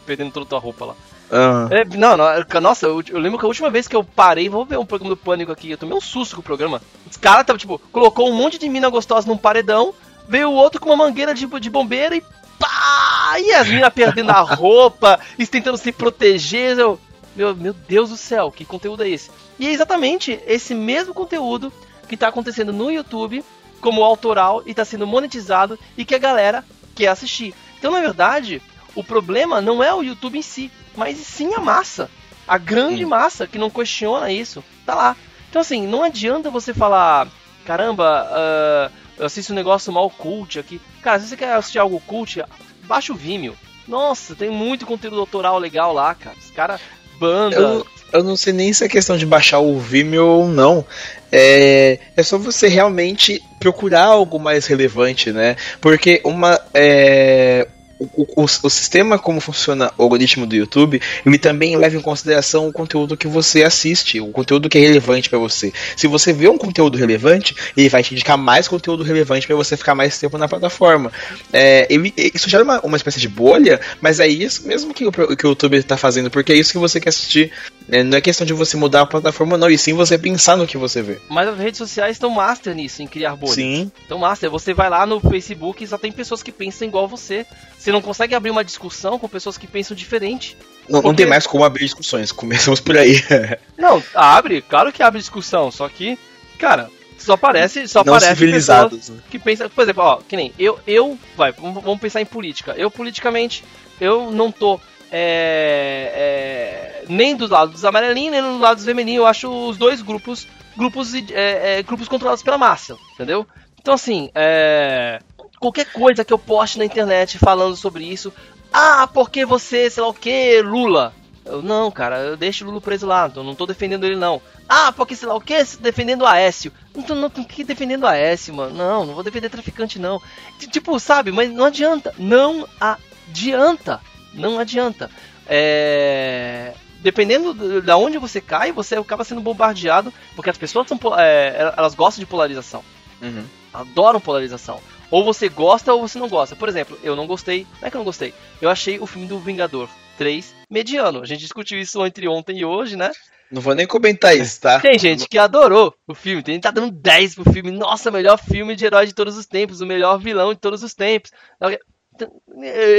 perdendo toda a tua roupa lá. Uhum. É, não, não, nossa, eu, eu, lembro que a última vez que eu parei, vou ver um programa do Pânico aqui, eu tomei um susto com o programa. Os caras, tipo, colocou um monte de mina gostosa num paredão, veio o outro com uma mangueira de, de bombeira e pá! E as minas perdendo a roupa, e tentando se proteger. Eu, meu, meu Deus do céu, que conteúdo é esse? E é exatamente esse mesmo conteúdo que está acontecendo no YouTube, como autoral, e está sendo monetizado, e que a galera quer assistir. Então, na verdade, o problema não é o YouTube em si, mas sim a massa. A grande hum. massa que não questiona isso, tá lá. Então, assim, não adianta você falar, caramba, uh, eu assisto um negócio mal cult aqui. Cara, se você quer assistir algo cult, baixa o Vimeo. Nossa, tem muito conteúdo autoral legal lá, cara. Os caras, banda. Eu, eu não sei nem se é questão de baixar o Vimeo ou não. É, é só você realmente procurar algo mais relevante, né? Porque uma. É, o, o, o, sistema como funciona o algoritmo do YouTube, ele também leva em consideração o conteúdo que você assiste, o conteúdo que é relevante para você. Se você vê um conteúdo relevante, ele vai te indicar mais conteúdo relevante para você ficar mais tempo na plataforma. É, ele, isso gera uma, uma espécie de bolha, mas é isso mesmo que o, que o YouTube está fazendo, porque é isso que você quer assistir. É, não é questão de você mudar a plataforma, não, e sim você pensar no que você vê. Mas as redes sociais estão master nisso, em criar bolhas. Sim. Então, master, você vai lá no Facebook e só tem pessoas que pensam igual você. Você não consegue abrir uma discussão com pessoas que pensam diferente. Não, porque... não tem mais como abrir discussões, começamos por aí. não, abre, claro que abre discussão, só que, cara, só parece, só não parece civilizados, né? que pensam, por exemplo, ó, que nem eu, eu, vai, vamos pensar em política. Eu politicamente, eu não tô é, é, nem dos lados dos amarelinhos, nem dos lados femininos. Eu acho os dois grupos grupos, é, é, grupos controlados pela massa, entendeu? Então, assim, é, qualquer coisa que eu poste na internet falando sobre isso, ah, porque você, sei lá o que, Lula. Eu, não, cara, eu deixo o Lula preso lá, eu não tô defendendo ele não. Ah, porque sei lá o que, defendendo o Aécio. Não tô, não, que defendendo o Aécio, mano. Não, não vou defender traficante não. Tipo, sabe, mas não adianta. Não adianta. Não adianta. É dependendo da onde você cai, você acaba sendo bombardeado, porque as pessoas são, é, elas gostam de polarização. Uhum. Adoram polarização. Ou você gosta ou você não gosta. Por exemplo, eu não gostei. Não é que eu não gostei. Eu achei o filme do Vingador 3 mediano. A gente discutiu isso entre ontem e hoje, né? Não vou nem comentar isso, tá? Tem gente que adorou o filme, tem gente que tá dando 10 pro filme. Nossa, melhor filme de herói de todos os tempos, o melhor vilão de todos os tempos.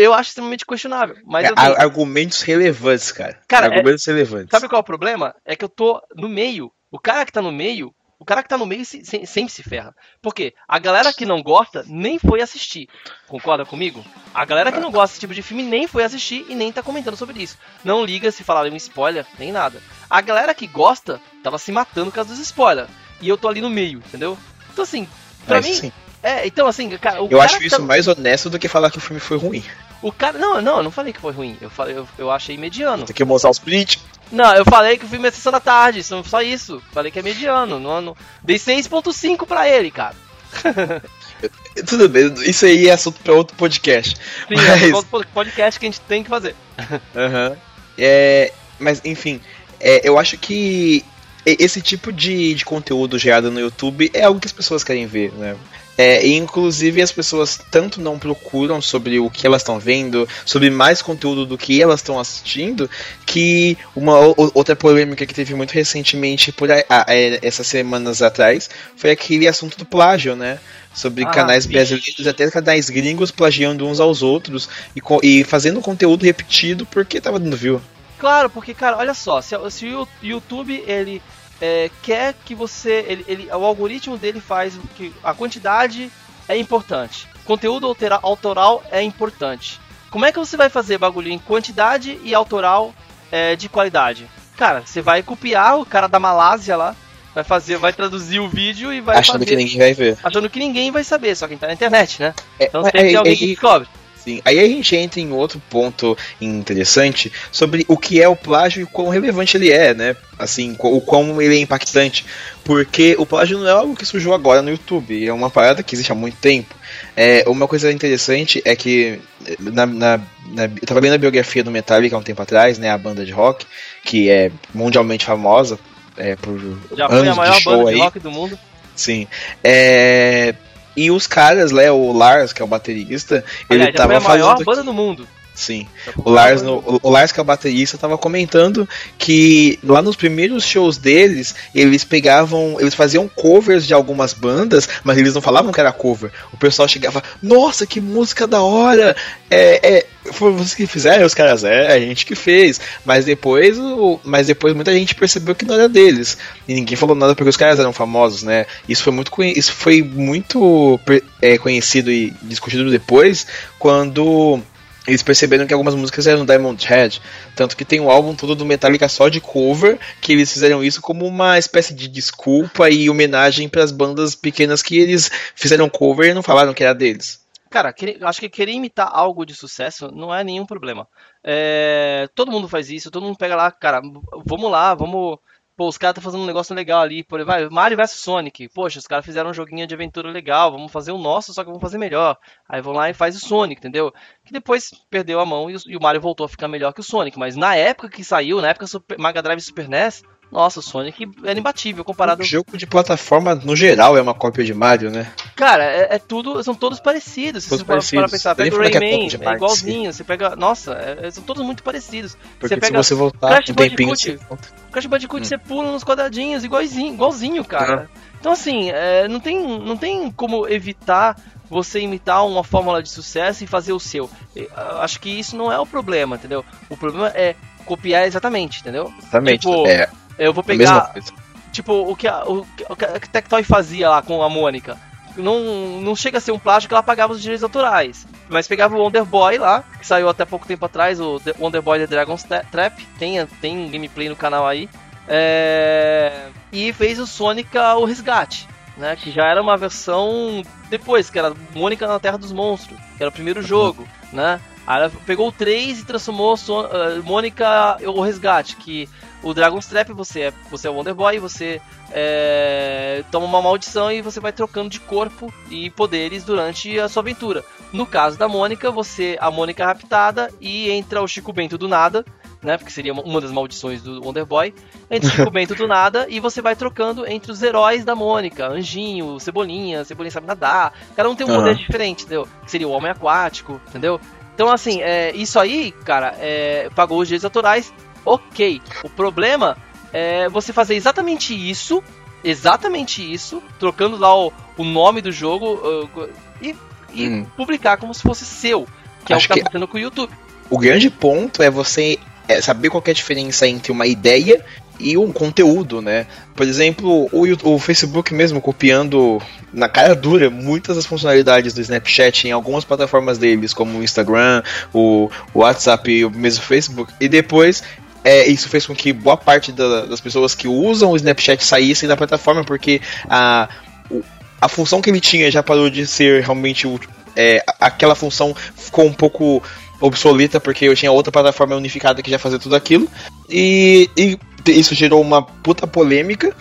Eu acho extremamente questionável. Mas é, tenho... Argumentos relevantes, cara. cara argumentos é... relevantes. Sabe qual é o problema? É que eu tô no meio. O cara que tá no meio, o cara que tá no meio se, se, sempre se ferra. Por quê? A galera que não gosta nem foi assistir. Concorda comigo? A galera que não gosta desse tipo de filme nem foi assistir e nem tá comentando sobre isso. Não liga se falarem um spoiler, nem nada. A galera que gosta tava se matando por causa dos spoilers. E eu tô ali no meio, entendeu? Então assim, pra Mas, mim, sim. É, então assim, cara. eu cara acho isso tá... mais honesto do que falar que o filme foi ruim. O cara. Não, não, eu não falei que foi ruim. Eu, falei, eu, eu achei mediano. Tem que mostrar os prints. Não, eu falei que o filme é sessão da tarde, só isso. Falei que é mediano. Não... Dei 6.5 pra ele, cara. Tudo bem, isso aí é assunto pra outro podcast. Sim, mas... é outro podcast que a gente tem que fazer. Uhum. É, mas, enfim, é, eu acho que esse tipo de, de conteúdo gerado no YouTube é algo que as pessoas querem ver, né? É, e inclusive as pessoas tanto não procuram sobre o que elas estão vendo, sobre mais conteúdo do que elas estão assistindo, que uma outra polêmica que teve muito recentemente, por a, a, é, essas semanas atrás, foi aquele assunto do plágio, né? Sobre ah, canais bicho. brasileiros, até canais gringos plagiando uns aos outros e, e fazendo conteúdo repetido porque tava dando view. Claro, porque, cara, olha só, se, se o YouTube ele é, quer que você. Ele, ele, o algoritmo dele faz que a quantidade é importante. Conteúdo altera, autoral é importante. Como é que você vai fazer bagulho em quantidade e autoral é, de qualidade? Cara, você vai copiar o cara da Malásia lá, vai fazer, vai traduzir o vídeo e vai achando fazer, que ninguém vai ver. Achando que ninguém vai saber, só quem tá na internet, né? É, então sempre é, tem alguém é, que descobre. Sim. Aí a gente entra em outro ponto interessante sobre o que é o plágio e o quão relevante ele é, né? Assim, o quão ele é impactante. Porque o plágio não é algo que surgiu agora no YouTube, é uma parada que existe há muito tempo. É, uma coisa interessante é que na, na, na, eu tava lendo a biografia do Metallica há um tempo atrás, né? A banda de rock, que é mundialmente famosa é, por Já anos foi a maior de show banda aí. de rock do mundo. Sim. É, e os caras, né, o Lars, que é o baterista, Aliás, ele tava foi a maior banda do mundo. Sim. O Lars, no, o Lars, que é o baterista, tava comentando que lá nos primeiros shows deles, eles pegavam, eles faziam covers de algumas bandas, mas eles não falavam que era cover. O pessoal chegava, nossa, que música da hora! É, é, foi vocês que fizeram? Os caras, é, a gente que fez. Mas depois, o, mas depois muita gente percebeu que não era deles. E ninguém falou nada porque os caras eram famosos, né? Isso foi muito, isso foi muito é, conhecido e discutido depois, quando eles perceberam que algumas músicas eram Diamond Head, tanto que tem um álbum todo do Metallica só de cover, que eles fizeram isso como uma espécie de desculpa e homenagem para as bandas pequenas que eles fizeram cover e não falaram que era deles. Cara, acho que querer imitar algo de sucesso não é nenhum problema. É, todo mundo faz isso, todo mundo pega lá, cara, vamos lá, vamos Pô, os caras estão fazendo um negócio legal ali. Por, vai, Mario vs Sonic. Poxa, os caras fizeram um joguinho de aventura legal. Vamos fazer o nosso, só que vamos fazer melhor. Aí vão lá e faz o Sonic, entendeu? Que depois perdeu a mão e o, e o Mario voltou a ficar melhor que o Sonic. Mas na época que saiu, na época Super, Mega Drive Super NES, nossa, o Sonic era imbatível comparado. O jogo de plataforma, no geral, é uma cópia de Mario, né? Cara, é, é tudo. São todos parecidos. Todos se você para pensar, pega o Rayman, é, é igualzinho. Você pega. Nossa, é, são todos muito parecidos. Porque você pega se você voltar Crash um tempinho. Você... Crash Bandicoot, hum. você pula nos quadradinhos, igualzinho, igualzinho cara. Uhum. Então, assim, é, não, tem, não tem como evitar você imitar uma fórmula de sucesso e fazer o seu. Eu acho que isso não é o problema, entendeu? O problema é copiar exatamente, entendeu? Exatamente. Tipo, é. Eu vou pegar. Tipo, o que a, o, o que a Tectoy fazia lá com a Mônica. Não, não chega a ser um plástico que ela pagava os direitos autorais. mas pegava o Wonder Boy lá, que saiu até pouco tempo atrás, o The Wonder Boy The Dragon's Trap, tem, tem um gameplay no canal aí. É... E fez o Sonic o Resgate, né? Que já era uma versão depois, que era Mônica na Terra dos Monstros, que era o primeiro jogo, né? Aí ela pegou o 3 e transformou Son uh, Mônica o Resgate, que o Dragon's Trap você é, você é o Wonder Boy, você é, toma uma maldição e você vai trocando de corpo e poderes durante a sua aventura. No caso da Mônica, você a Mônica é raptada e entra o Chico Bento do nada, né? Porque seria uma das maldições do Wonder Boy. Entra o Chico Bento do nada e você vai trocando entre os heróis da Mônica, Anjinho, Cebolinha, Cebolinha sabe nadar. Cada um tem um uhum. poder diferente, entendeu? Que seria o Homem Aquático, entendeu? Então, assim, é, isso aí, cara, é, pagou os direitos autorais, ok. O problema é você fazer exatamente isso, exatamente isso, trocando lá o, o nome do jogo uh, e, e hum. publicar como se fosse seu, que Acho é o que tá acontecendo com o YouTube. O grande ponto é você é saber qual é a diferença entre uma ideia e um conteúdo, né? Por exemplo, o, o, Facebook mesmo copiando na cara dura muitas das funcionalidades do Snapchat em algumas plataformas deles, como o Instagram, o, o WhatsApp e o mesmo Facebook, e depois é, isso fez com que boa parte da, das pessoas que usam o Snapchat saíssem da plataforma, porque a, a função que ele tinha já parou de ser realmente é, aquela função ficou um pouco obsoleta porque eu tinha outra plataforma unificada que já fazia tudo aquilo. E, e isso gerou uma puta polêmica.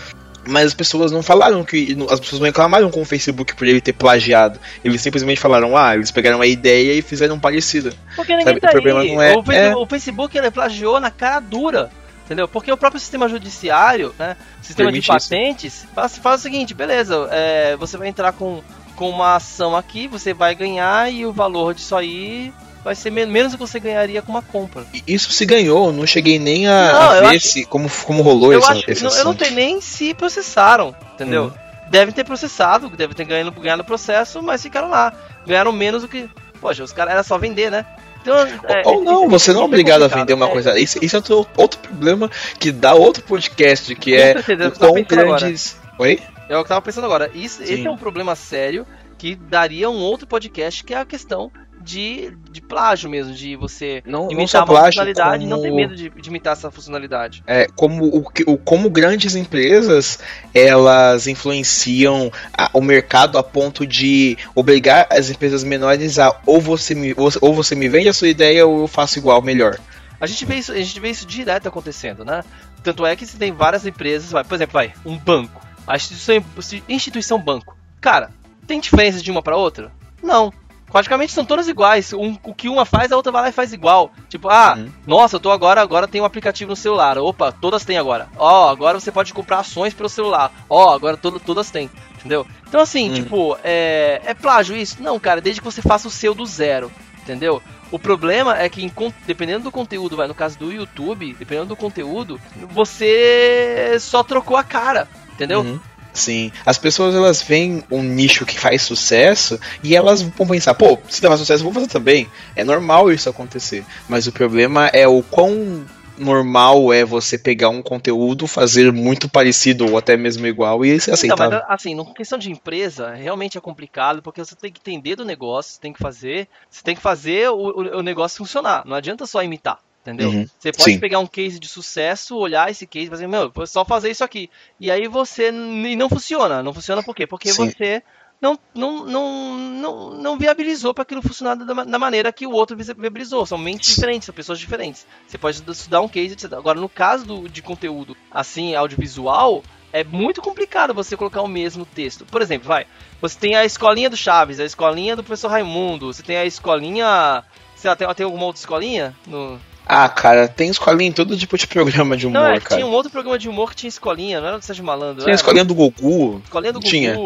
Mas as pessoas não falaram que. As pessoas não reclamaram com o Facebook por ele ter plagiado. Eles simplesmente falaram, ah, eles pegaram a ideia e fizeram parecida. Porque ninguém Sabe? tá o problema aí. não é. O, é... o Facebook ele plagiou na cara dura. Entendeu? Porque o próprio sistema judiciário, né? Sistema Permite de patentes, faz, faz o seguinte, beleza, é, você vai entrar com, com uma ação aqui, você vai ganhar e o valor disso aí vai ser menos do que você ganharia com uma compra. Isso se ganhou, não cheguei nem a, não, a ver acho, se, como, como rolou eu essa, acho, esse não, Eu não sei nem se processaram, entendeu? Uhum. Devem ter processado, devem ter ganhado, ganhado o processo, mas ficaram lá. Ganharam menos do que. Poxa, os caras era só vender, né? Então, é, ou não, você não é obrigado a vender uma é. coisa. Isso, isso é outro, outro problema que dá outro podcast, que é o tão grandes. Agora. Oi? É o que eu tava pensando agora. Isso, esse é um problema sério que daria um outro podcast, que é a questão de, de plágio mesmo, de você não, imitar não uma plágio, funcionalidade como... e não ter medo de, de, imitar essa funcionalidade. É, como, o, o, como grandes empresas elas influenciam a, o mercado a ponto de obrigar as empresas menores a ou você me, ou, ou você me vende a sua ideia ou eu faço igual, melhor. A gente vê isso, a gente vê isso direto acontecendo, né? Tanto é que você tem várias empresas, vai, por exemplo, vai, um banco, a instituição, instituição banco. Cara, tem diferença de uma para outra? Não praticamente são todas iguais. Um, o que uma faz, a outra vai lá e faz igual. Tipo, ah, uhum. nossa, eu tô agora, agora tem um aplicativo no celular. Opa, todas têm agora. Ó, oh, agora você pode comprar ações pelo celular. Ó, oh, agora todo, todas têm. Entendeu? Então, assim, uhum. tipo, é, é plágio isso? Não, cara, desde que você faça o seu do zero. Entendeu? O problema é que, dependendo do conteúdo, vai, no caso do YouTube, dependendo do conteúdo, você só trocou a cara. Entendeu? Uhum. Sim. As pessoas elas veem um nicho que faz sucesso e elas vão pensar, pô, se dá sucesso, vou fazer também. É normal isso acontecer. Mas o problema é o quão normal é você pegar um conteúdo, fazer muito parecido ou até mesmo igual e ser aceitável. Então, mas, assim, na questão de empresa, realmente é complicado porque você tem que entender do negócio, você tem que fazer, você tem que fazer o, o negócio funcionar. Não adianta só imitar. Entendeu? Uhum, você pode sim. pegar um case de sucesso, olhar esse case e fazer, meu, só fazer isso aqui. E aí você. E não funciona. Não funciona por quê? Porque sim. você não, não, não, não, não viabilizou para aquilo funcionar da, da, maneira que o outro viabilizou. São mentes diferentes, são pessoas diferentes. Você pode estudar um case, etc. Agora, no caso do, de conteúdo assim, audiovisual, é muito complicado você colocar o mesmo texto. Por exemplo, vai, você tem a escolinha do Chaves, a escolinha do professor Raimundo, você tem a escolinha. Sei lá, tem, tem alguma outra escolinha no, ah, cara, tem escolinha em todo tipo de programa de humor, não, é, cara. Tinha um outro programa de humor que tinha escolinha, não era do Sérgio Malandro. Tinha a escolinha do Goku. Escolinha do tinha.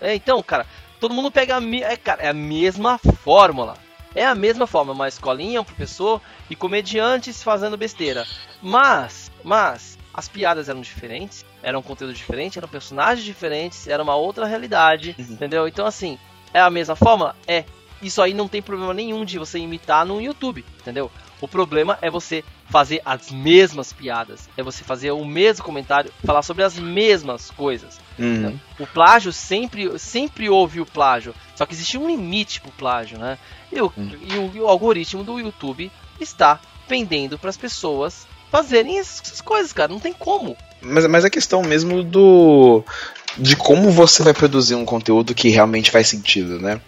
É, então, cara, todo mundo pega a, é, cara, é a mesma fórmula. É a mesma forma, uma escolinha, um professor e comediantes fazendo besteira. Mas, mas, as piadas eram diferentes, eram conteúdo diferente, eram personagens diferentes, era uma outra realidade, uhum. entendeu? Então, assim, é a mesma forma? É. isso aí não tem problema nenhum de você imitar no YouTube, entendeu? O problema é você fazer as mesmas piadas, é você fazer o mesmo comentário, falar sobre as mesmas coisas. Uhum. O plágio sempre, sempre houve o plágio, só que existe um limite pro plágio, né? E o, Uhum. e o, e o algoritmo do YouTube está vendendo para as pessoas fazerem essas coisas, cara. Não tem como. Mas, mas a questão mesmo do. de como você vai produzir um conteúdo que realmente faz sentido, né?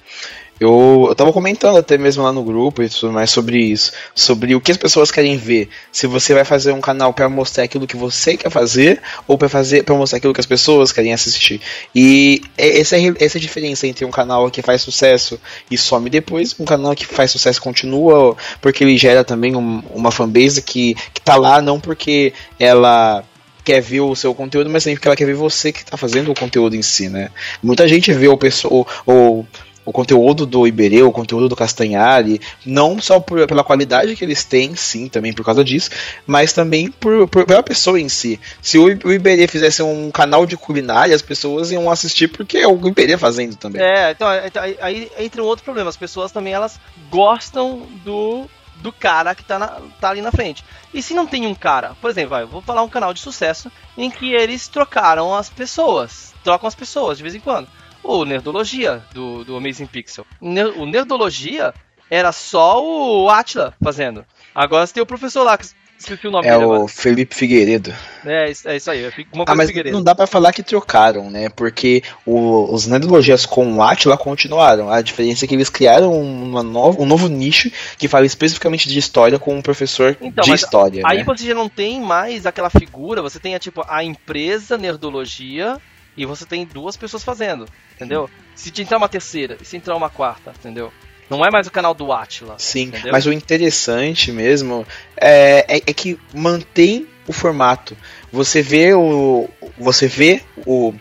Eu, eu tava comentando até mesmo lá no grupo e tudo mais sobre isso, sobre o que as pessoas querem ver. Se você vai fazer um canal para mostrar aquilo que você quer fazer ou para fazer para mostrar aquilo que as pessoas querem assistir. E é- essa é, essa é a diferença entre um canal que faz sucesso e some depois, um canal que faz sucesso continua, porque ele gera também um- uma fanbase que, que tá lá não porque ela quer ver o seu conteúdo, mas também porque ela quer ver você que tá fazendo o conteúdo em si, né? Muita gente vê o, pessoa, o, o, conteúdo do Iberê, o conteúdo do Castanhari, não só por, pela qualidade que eles têm, sim, também por causa disso, mas também por, por, pela pessoa em si. Se o, o Iberê fizesse um canal de culinária, as pessoas iam assistir porque é o Iberê fazendo também. É, então, então, aí, entra um outro problema. As pessoas também elas gostam do do cara que tá, na, tá ali na frente. E se não tem um cara, por exemplo, vai, vou falar um canal de sucesso em que eles trocaram as pessoas, trocam as pessoas de vez em quando. O Nerdologia do, do Amazing Pixel. O Nerdologia era só o Atila fazendo. Agora você tem o professor lá, que esqueci o nome É dele o agora. Felipe Figueiredo. É, isso- é isso aí, uma Ah, mas Figueiredo. não dá pra falar que trocaram, né? Porque o- os Nerdologias com o Atila continuaram. A diferença é que eles criaram uma nova, um novo nicho que fala especificamente de história com um professor Então, de história. Aí né? você já não tem mais aquela figura, você tem a, tipo a empresa Nerdologia e você tem duas pessoas fazendo, entendeu? Se entrar uma terceira e se entrar uma quarta, entendeu? Não é mais o canal do Atila. Sim, entendeu? mas o interessante mesmo é, é, é que mantém o formato. Você vê o. Você vê o.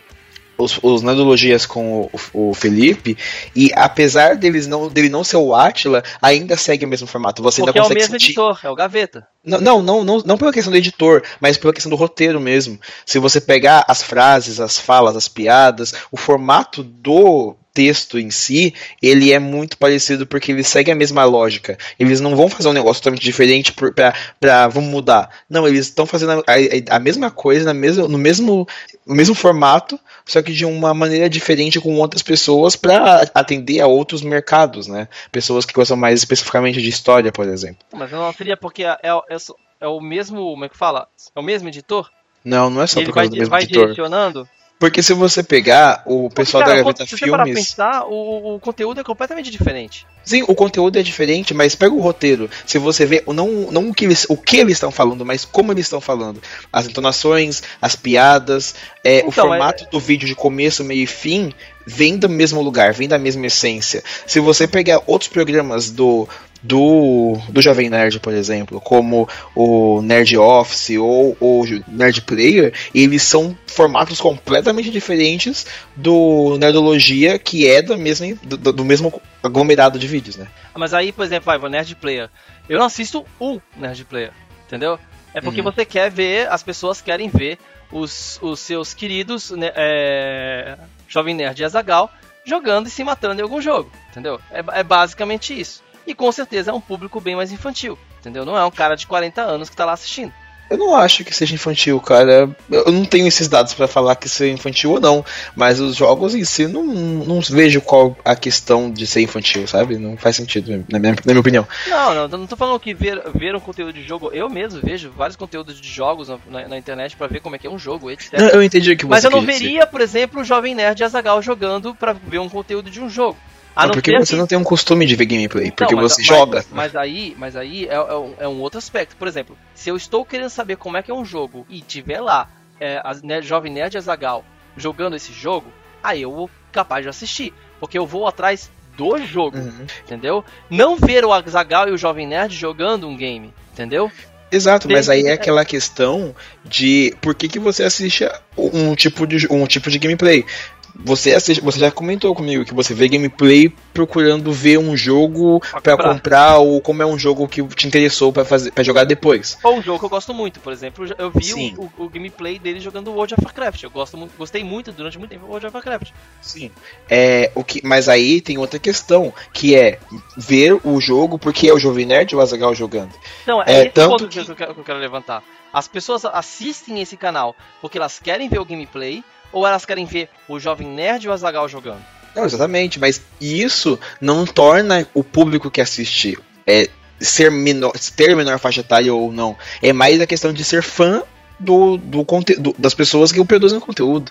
Os, os Nerdologias com o, o Felipe, e apesar deles não, dele não ser o Atila, ainda segue o mesmo formato. Você Porque ainda é o consegue mesmo sentir. editor, é o Gaveta. Não, não, não, não, não pela questão do editor, mas pela questão do roteiro mesmo. Se você pegar as frases, as falas, as piadas, o formato do texto em si, ele é muito parecido porque ele segue a mesma lógica. Eles não vão fazer um negócio totalmente diferente pra, pra vamos mudar. Não, eles estão fazendo a, a- a mesma coisa na mesma, no, mesmo, no mesmo formato, só que de uma maneira diferente com outras pessoas para atender a outros mercados, né? Pessoas que gostam mais especificamente de história, por exemplo. Mas não seria porque é, é, é é o mesmo, como é que fala? É o mesmo editor? Não, não é só ele por vai, causa do mesmo vai editor. direcionando? Porque se você pegar o pessoal Porque, cara, da Gaveta se você parar pra Filmes. pensar, o, o conteúdo é completamente diferente. Sim, o conteúdo é diferente, mas pega o roteiro. Se você vê, não, não o, que eles, o que eles estão falando, mas como eles estão falando. As entonações, as piadas, é, o Então, formato do vídeo de começo, meio e fim vem do mesmo lugar, vem da mesma essência. Se você pegar outros programas do. Do, do Jovem Nerd, por exemplo, como o Nerd Office ou o Nerd Player, eles são formatos completamente diferentes do Nerdologia, que é da mesma, do, do mesmo aglomerado de vídeos, né? Mas aí, por exemplo, vai, o Nerd Player. Eu não assisto o Nerd Player, entendeu? É porque Uhum. você quer ver, as pessoas querem ver os, os seus queridos né, é, Jovem Nerd e Azagal jogando e se matando em algum jogo, entendeu? É, é basicamente isso. E com certeza é um público bem mais infantil, entendeu? Não é um cara de 40 anos que tá lá assistindo. Eu não acho que seja infantil, cara. Eu não tenho esses dados pra falar que é infantil ou não. Mas os jogos em si, não, não vejo qual a questão de ser infantil, sabe? Não faz sentido, na minha, na minha opinião. Não, não, não tô falando que ver, ver um conteúdo de jogo. Eu mesmo vejo vários conteúdos de jogos na, na- internet pra ver como é que é um jogo, etc. Não, eu entendi o que você Mas eu não quis dizer. veria, por exemplo, o Jovem Nerd Azagal jogando pra ver um conteúdo de um jogo. A Não, não porque você que- não tem um costume de ver gameplay, porque Não, mas- você mas- joga. Mas aí, mas aí é, é um, é um outro aspecto. Por exemplo, se eu estou querendo saber como é que é um jogo e tiver lá é, a Nerd- Jovem Nerd e Azagal jogando esse jogo, aí eu vou capaz de assistir. Porque eu vou atrás do jogo, Uhum. entendeu? Não ver o Azagal e o Jovem Nerd jogando um game, entendeu? Exato, mas aí é aquela questão de por que, que você assiste um tipo de, um tipo de gameplay. Você assiste, você já comentou comigo que você vê gameplay procurando ver um jogo para comprar ou como é um jogo que te interessou para fazer para jogar depois. Ou um jogo que eu gosto muito, por exemplo, eu vi o, o, o, gameplay dele jogando World of Warcraft. Eu gosto muito, gostei muito durante muito tempo World of Warcraft. Sim. É, o que, mas aí tem outra questão, que é ver o jogo porque é o Jovem Nerd ou o Azaghal jogando. Não, é, é esse tanto ponto que... que eu quero, que eu quero levantar. As pessoas assistem esse canal porque elas querem ver o gameplay ou elas querem ver o Jovem Nerd e o Azagal jogando? Não, exatamente, mas isso não torna o público que assiste é, ser menor, ter menor faixa etária ou não. É mais a questão de ser fã do, do conteúdo das pessoas que produzem o conteúdo.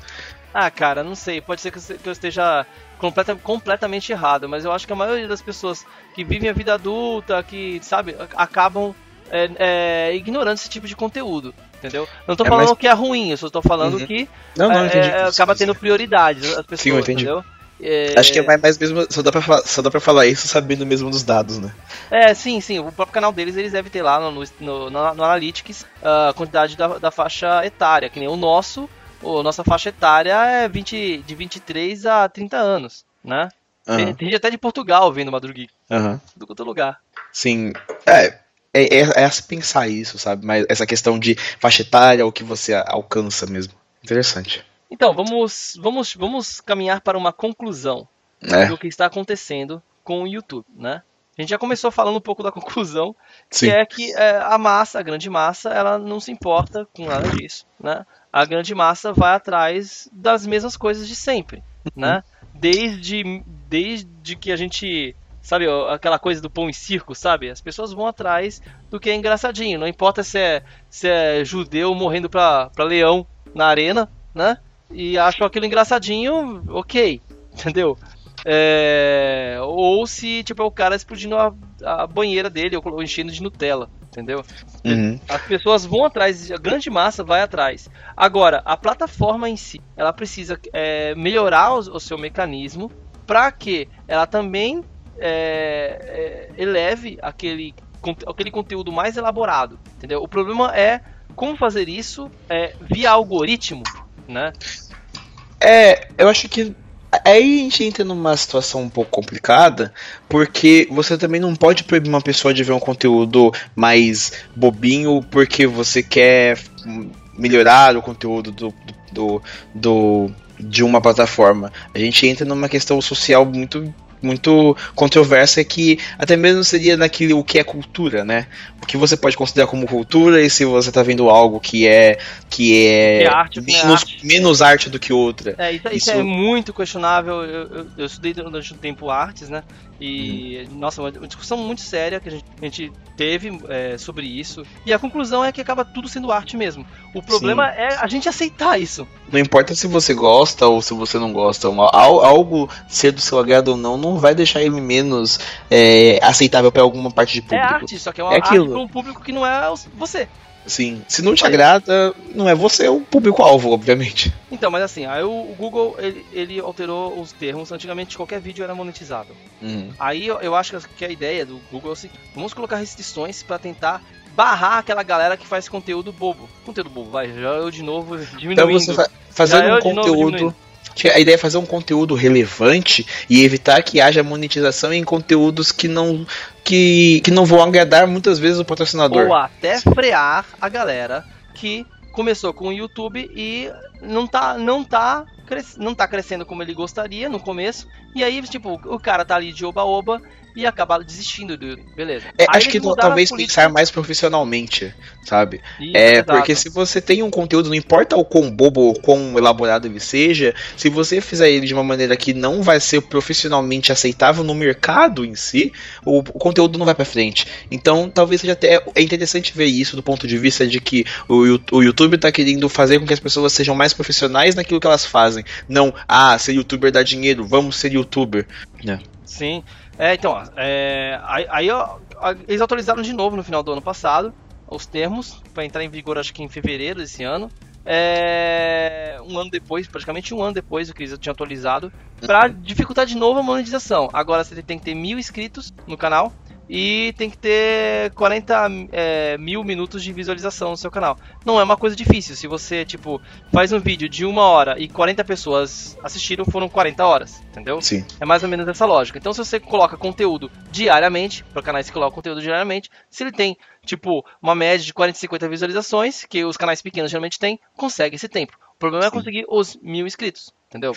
Ah, cara, não sei. Pode ser que eu esteja completa, completamente errado, mas eu acho que a maioria das pessoas que vivem a vida adulta, que, sabe, acabam é, é, ignorando esse tipo de conteúdo. Entendeu? Não tô é, falando mas... que é ruim, eu só tô falando uhum. que não, não, é, é acaba tendo prioridade as pessoas, Sim, eu entendi. entendeu? É... Acho que é mais mesmo. Só dá, pra falar, só dá pra falar isso sabendo mesmo dos dados, né? É, sim, sim. O próprio canal deles, eles devem ter lá no, no, no, no Analytics a quantidade da, da faixa etária, que nem o nosso. A nossa faixa etária é 20, de 23 a 30 anos, né? Uhum. Tem, tem, gente até de Portugal vendo Madrugui. Uhum. Do outro lugar. Sim. É, é, é, é pensar isso, sabe? Mas essa questão de faixa etária, o que você alcança mesmo. Interessante. Então, vamos, vamos, vamos caminhar para uma conclusão é. do que está acontecendo com o YouTube, né? A gente já começou falando um pouco da conclusão, que Sim. é que é, a massa, a grande massa, ela não se importa com nada disso, né? A grande massa vai atrás das mesmas coisas de sempre, né? Uhum. Desde, desde que a gente sabe, aquela coisa do pão em circo, sabe? As pessoas vão atrás do que é engraçadinho. Não importa se é, se é judeu morrendo pra, pra leão na arena, né? E acham aquilo engraçadinho, ok, entendeu? É, ou se tipo é o cara explodindo a, a banheira dele ou enchendo de Nutella, entendeu? Uhum. As pessoas vão atrás, a grande massa vai atrás. Agora, a plataforma em si, ela precisa é, melhorar o, o seu mecanismo para que ela também é, é, eleve aquele, aquele conteúdo mais elaborado, entendeu? O problema é como fazer isso é, via algoritmo, né? É, eu acho que aí a gente entra numa situação um pouco complicada, porque você também não pode proibir uma pessoa de ver um conteúdo mais bobinho porque você quer melhorar o conteúdo do, do, do, de uma plataforma. A gente entra numa questão social muito muito controversa que até mesmo seria naquilo o que é cultura, né? O que você pode considerar como cultura e se você está vendo algo que é que é, é arte, menos, é arte. menos arte do que outra. É, isso, isso, isso é muito questionável. Eu, eu, eu, estudei durante um tempo artes, né? E, hum. nossa, uma discussão muito séria que a gente, a gente teve é, sobre isso. E a conclusão é que acaba tudo sendo arte mesmo. O problema Sim. é a gente aceitar isso. Não importa se você gosta ou se você não gosta, algo ser do seu agrado ou não, não vai deixar ele menos é, aceitável para alguma parte de é público. É arte, só que é uma é arte para um público que não é você. Sim. Se não te agrada, não é você o público-alvo, obviamente. Então, mas assim, aí o Google ele, ele alterou os termos. Antigamente qualquer vídeo era monetizado. Uhum. Aí eu, eu, acho que a ideia do Google é o seguinte: vamos colocar restrições para tentar barrar aquela galera que faz conteúdo bobo. Conteúdo bobo, vai, já eu de novo diminuindo. Então você fazendo um conteúdo a ideia é fazer um conteúdo relevante e evitar que haja monetização em conteúdos que não que, que não vão agradar muitas vezes o patrocinador. Ou até frear a galera que começou com o YouTube e não tá não tá não tá crescendo como ele gostaria no começo. E aí, tipo, o cara tá ali de oba-oba e acaba desistindo do. Beleza. É, acho que talvez pensar mais profissionalmente, sabe? Isso, é, exato. porque se você tem um conteúdo, não importa o quão bobo ou quão elaborado ele seja, se você fizer ele de uma maneira que não vai ser profissionalmente aceitável no mercado em si, o, o conteúdo não vai para frente. Então, talvez seja até é interessante ver isso do ponto de vista de que o, o YouTube tá querendo fazer com que as pessoas sejam mais profissionais naquilo que elas fazem. Não, ah, ser youtuber dá dinheiro, vamos ser youtuber. É. Sim. É, então, é, aí, aí ó, eles atualizaram de novo no final do ano passado os termos, para entrar em vigor acho que em fevereiro desse ano. É, um ano depois, praticamente um ano depois do que eles tinham atualizado, para dificultar de novo a monetização. Agora você tem que ter mil inscritos no canal, e tem que ter 40 é, mil minutos de visualização no seu canal. Não é uma coisa difícil. Se você, tipo, faz um vídeo de uma hora e 40 pessoas assistiram, foram 40 horas, entendeu? Sim. É mais ou menos essa lógica. Então, se você coloca conteúdo diariamente, para canais que colocam conteúdo diariamente, se ele tem, tipo, uma média de 40, 50 visualizações, que os canais pequenos geralmente têm, consegue esse tempo. O problema é Sim. conseguir os mil inscritos. Entendeu?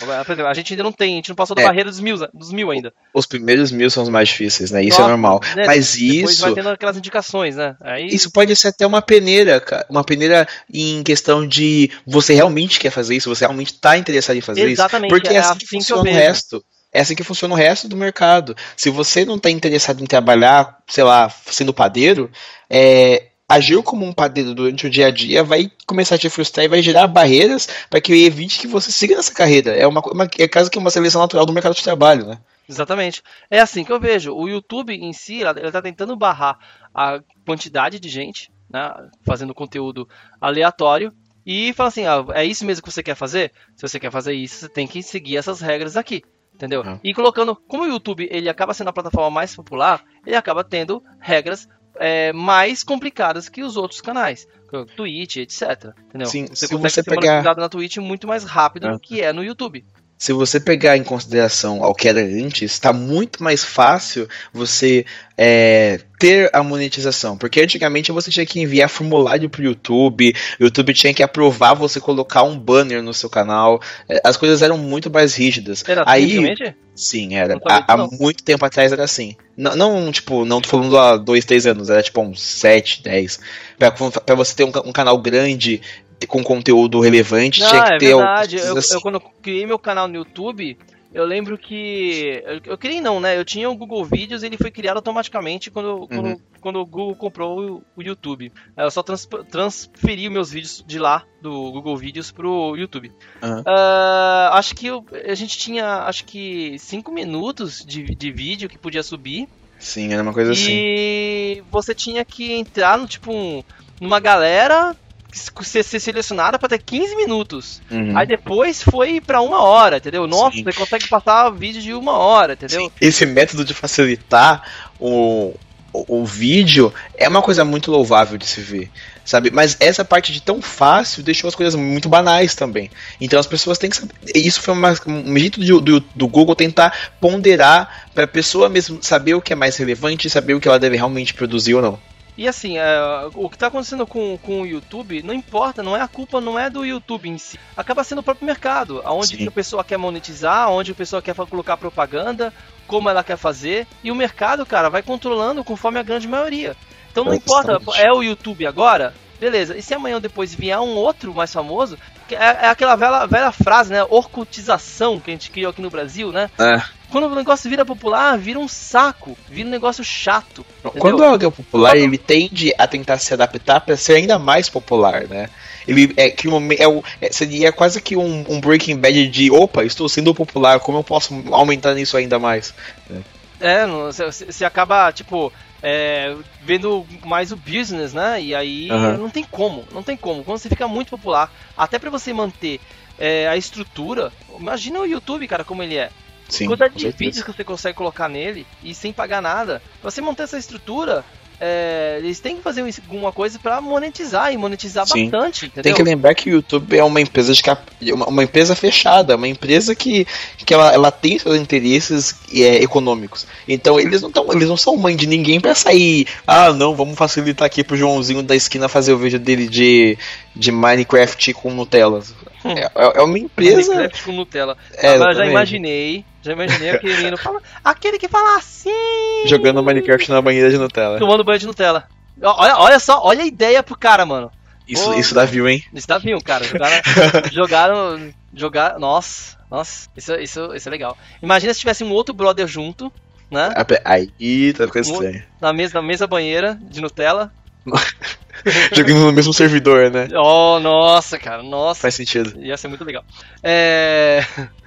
A gente ainda não tem, a gente não passou da É. barreira dos mil, dos mil ainda. Os primeiros mil são os mais difíceis, né? Isso é normal. né? Mas Depois isso. vai tendo aquelas indicações, né? Aí, Isso pode ser até uma peneira, cara. Uma peneira em questão de você realmente quer fazer isso, você realmente está interessado em fazer Exatamente, isso. Porque é é assim, assim que que funciona o vejo. resto. É assim que funciona o resto do mercado. Se você não está interessado em trabalhar, sei lá, sendo padeiro, é, agir como um padeiro durante o dia a dia vai começar a te frustrar e vai gerar barreiras para que evite que você siga nessa carreira. É uma, uma é quase que uma seleção natural do mercado de trabalho, né? Exatamente. É assim que eu vejo. O YouTube em si, ele está tentando barrar a quantidade de gente, né, fazendo conteúdo aleatório e fala assim, ah, é isso mesmo que você quer fazer? Se você quer fazer isso, você tem que seguir essas regras aqui. Entendeu? Uhum. E colocando, como o YouTube ele acaba sendo a plataforma mais popular, ele acaba tendo regras é, mais complicadas que os outros canais, Twitch, etc. Entendeu? Sim, você se consegue você ser pegar- monetizado na Twitch muito mais rápido do que é no YouTube. se você pegar em consideração ao que era antes, está muito mais fácil você é, ter a monetização. Porque antigamente você tinha que enviar formulário pro YouTube, o YouTube tinha que aprovar você colocar um banner no seu canal. é, As coisas eram muito mais rígidas. Era Aí, antigamente? sim, era. Há, há muito tempo atrás era assim. Não, não, tipo, não tô falando há dois, três anos, era tipo uns sete, dez. Pra, pra você ter um, um canal grande com conteúdo relevante, Não, tinha que é ter verdade. Eu, assim. eu, quando criei meu canal no YouTube, eu lembro que. Eu, eu criei não, né? Eu tinha o Google Vídeos e ele foi criado automaticamente quando, quando, Uhum. quando o Google comprou o, o YouTube. Eu só trans, transferi os meus vídeos de lá, do Google Vídeos, pro YouTube. Aham. Ah, acho que eu- a gente tinha, acho que 5 minutos de, de vídeo que podia subir. Sim, era uma coisa assim. E você tinha que entrar no tipo um, numa galera ser, ser selecionada para ter 15 minutos. Uhum. Aí depois foi pra uma hora, entendeu? Nossa, Sim. você consegue passar vídeo de uma hora, entendeu? Sim, Esse método de facilitar o, o, o vídeo é uma coisa muito louvável de se ver, sabe? Mas essa parte de tão fácil deixou as coisas muito banais também. Então as pessoas têm que saber. Isso foi uma- um jeito de- do, do Google tentar ponderar para a pessoa mesmo saber o que é mais relevante e saber o que ela deve realmente produzir ou não. E assim, é, o que tá acontecendo com, com o YouTube, não importa, não é a culpa, não é do YouTube em si. Acaba sendo o próprio mercado, aonde a pessoa quer monetizar, onde a pessoa quer colocar propaganda, como ela quer fazer, e o mercado, cara, vai controlando conforme a grande maioria. Então não importa, Exatamente. é o YouTube agora, beleza. E se amanhã ou depois vier um outro mais famoso, é, é aquela velha, velha frase, né? Orcutização que a gente criou aqui no Brasil, né? É. Quando o negócio vira popular, vira um saco, vira um negócio chato. entendeu? Quando algo é popular, ele tende a tentar se adaptar para ser ainda mais popular, né? Ele é que um, é, o- é- seria quase que um, um Breaking Bad de opa, estou sendo popular, como eu posso aumentar nisso ainda mais? É, você acaba, tipo, é, vendo mais o business, né? E aí Aham. não tem como, não tem como. Quando você fica muito popular, até pra você manter é, a estrutura, imagina o YouTube, cara, como ele é. Sim, Quantidade de certeza. vídeos que você consegue colocar nele e sem pagar nada. Pra você manter essa estrutura, é, eles têm que fazer alguma coisa pra monetizar e monetizar Sim. bastante, entendeu? Tem que lembrar que o YouTube é uma empresa de cap... uma, uma empresa fechada, uma empresa que, que ela, ela tem seus interesses é, econômicos. Então eles não tão, eles não são mãe de ninguém pra sair. Ah, não, vamos facilitar aqui pro Joãozinho da esquina fazer o vídeo dele de, de Minecraft com Nutella. Hum. É, é- é uma empresa. Minecraft com Nutella. É, Agora já imaginei, já imaginei aquele menino fala, aquele que fala assim, Jogando Minecraft na banheira de Nutella. tomando banho de Nutella. Olha, olha só, olha a ideia pro cara, mano. Isso, Pô. isso dá view, hein? Isso dá viu, cara. Jogaram, jogaram, jogaram, nossa, nossa, isso, isso, isso é legal. Imagina se tivesse um outro brother junto, né? Aí tá ficando estranho. Na mesa, na mesa banheira de Nutella. Jogando no mesmo servidor, né? Oh, nossa, cara, nossa. Faz sentido. Ia ser muito legal. É...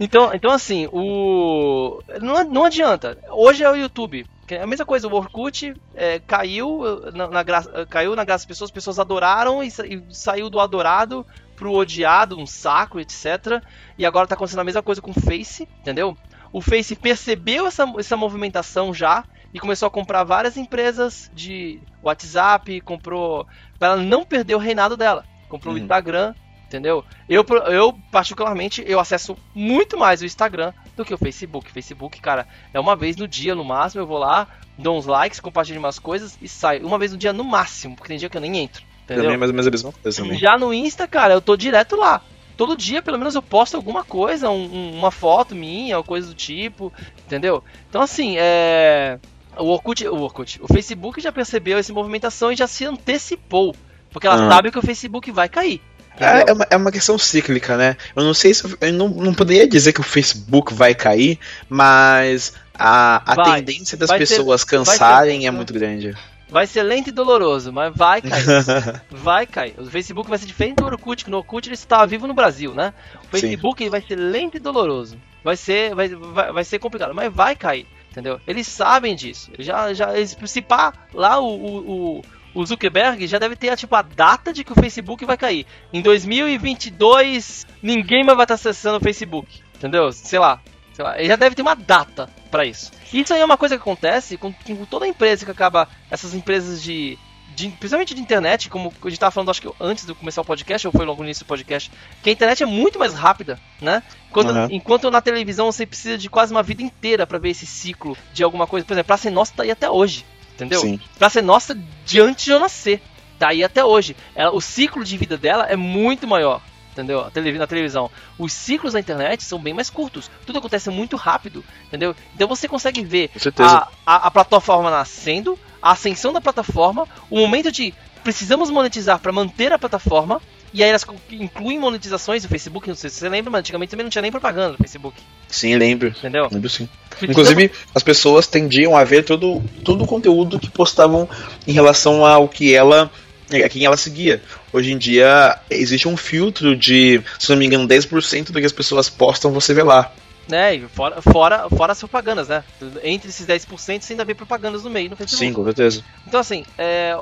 Então, então assim, o. Não, não adianta. Hoje é o YouTube. É A mesma coisa, o Orkut é, caiu, na, na graça, caiu na graça das pessoas, as pessoas adoraram e, e saiu do adorado pro odiado, um saco, etc. E agora tá acontecendo a mesma coisa com o Face, entendeu? O Face percebeu essa, essa movimentação já e começou a comprar várias empresas de WhatsApp, comprou. Pra ela não perder o reinado dela. Comprou uhum. o Instagram, entendeu? Eu, eu, particularmente, eu acesso muito mais o Instagram do que o Facebook. Facebook, cara, é uma vez no dia no máximo, eu vou lá, dou uns likes, compartilho umas coisas e saio. Uma vez no dia no máximo, porque tem dia que eu nem entro. Entendeu? Também é mais ou menos a mesma coisa também. Já no Insta, cara, eu tô direto lá todo dia, pelo menos, eu posto alguma coisa, um, uma foto minha, ou coisa do tipo, entendeu? Então, assim, é. O Orkut, o Orkut, o Facebook já percebeu essa movimentação e já se antecipou. Porque ela uhum. sabe que o Facebook vai cair. É, é, uma, é uma questão cíclica, né? Eu não sei se. Eu não, não poderia dizer que o Facebook vai cair, mas a, a vai, tendência das pessoas cansarem é muito grande. Vai ser lento e doloroso, mas vai cair. vai cair. O Facebook vai ser diferente do Orkut, que no Orkut ele estava vivo no Brasil, né? O Facebook vai ser lento e doloroso. Vai ser, vai, vai, vai ser complicado, mas vai cair. Entendeu? Eles sabem disso. Já, já, se pá, lá o, o, o Zuckerberg já deve ter tipo, a data de que o Facebook vai cair. Em 2022, ninguém mais vai estar acessando o Facebook. Entendeu? Sei lá. Sei lá. Ele já deve ter uma data para isso. Isso aí é uma coisa que acontece com, com toda empresa que acaba. Essas empresas de, de, principalmente de internet, como a gente estava falando, acho que antes de começar o podcast, ou foi logo no início do podcast, que a internet é muito mais rápida, né? Quando, uhum. Enquanto na televisão você precisa de quase uma vida inteira para ver esse ciclo de alguma coisa. Por exemplo, Praça ser Nossa tá aí até hoje, entendeu? Sim. Pra ser Nossa de antes de eu nascer, tá aí até hoje. Ela, o ciclo de vida dela é muito maior entendeu? Na televisão. Os ciclos da internet são bem mais curtos. Tudo acontece muito rápido, entendeu? Então você consegue ver a, a, a, plataforma nascendo, a ascensão da plataforma, o momento de precisamos monetizar para manter a plataforma. E aí elas incluem monetizações do Facebook, não sei se você lembra, mas antigamente também não tinha nem propaganda no Facebook. Sim, lembro. Entendeu? Lembro sim. Inclusive, as pessoas tendiam a ver todo, todo o conteúdo que postavam em relação ao que ela a quem ela seguia. Hoje em dia existe um filtro de, se não me engano, 10% do que as pessoas postam você vê lá né? E fora, fora, fora as propagandas, né? Entre esses 10% você ainda vê propagandas no meio no Facebook. Sim, com certeza. Então, assim, é,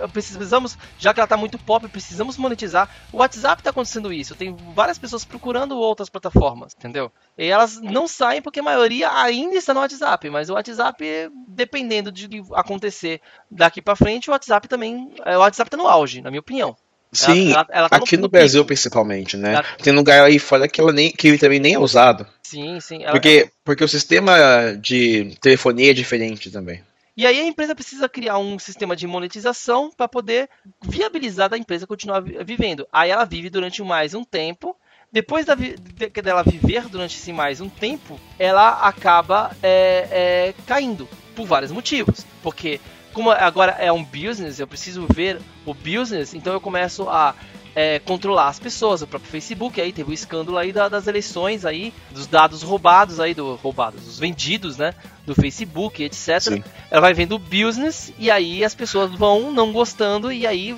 é, precisamos, já que ela tá muito pop, precisamos monetizar. O WhatsApp tá acontecendo isso. Tem várias pessoas procurando outras plataformas, entendeu? E elas não saem porque a maioria ainda está no WhatsApp, mas o WhatsApp, dependendo de acontecer daqui para frente, o WhatsApp também. É, o WhatsApp tá no auge, na minha opinião. Sim, ela, ela tá aqui no, no Brasil pico. principalmente, né? Ela... Tem lugar aí fora que, ela nem, que ele também nem é usado. Sim, sim. Ela... Porque, porque o sistema de telefonia é diferente também. E aí a empresa precisa criar um sistema de monetização para poder viabilizar da empresa continuar vivendo. Aí ela vive durante mais um tempo. Depois da, de, dela viver durante esse mais um tempo, ela acaba é, é, caindo por vários motivos. Porque como agora é um business, eu preciso ver o business, então eu começo a é, controlar as pessoas, o próprio Facebook aí teve o escândalo aí da, das eleições aí, dos dados roubados aí, do roubados, os vendidos, né, do Facebook, etc. Sim. Ela vai vendo o business e aí as pessoas vão não gostando e aí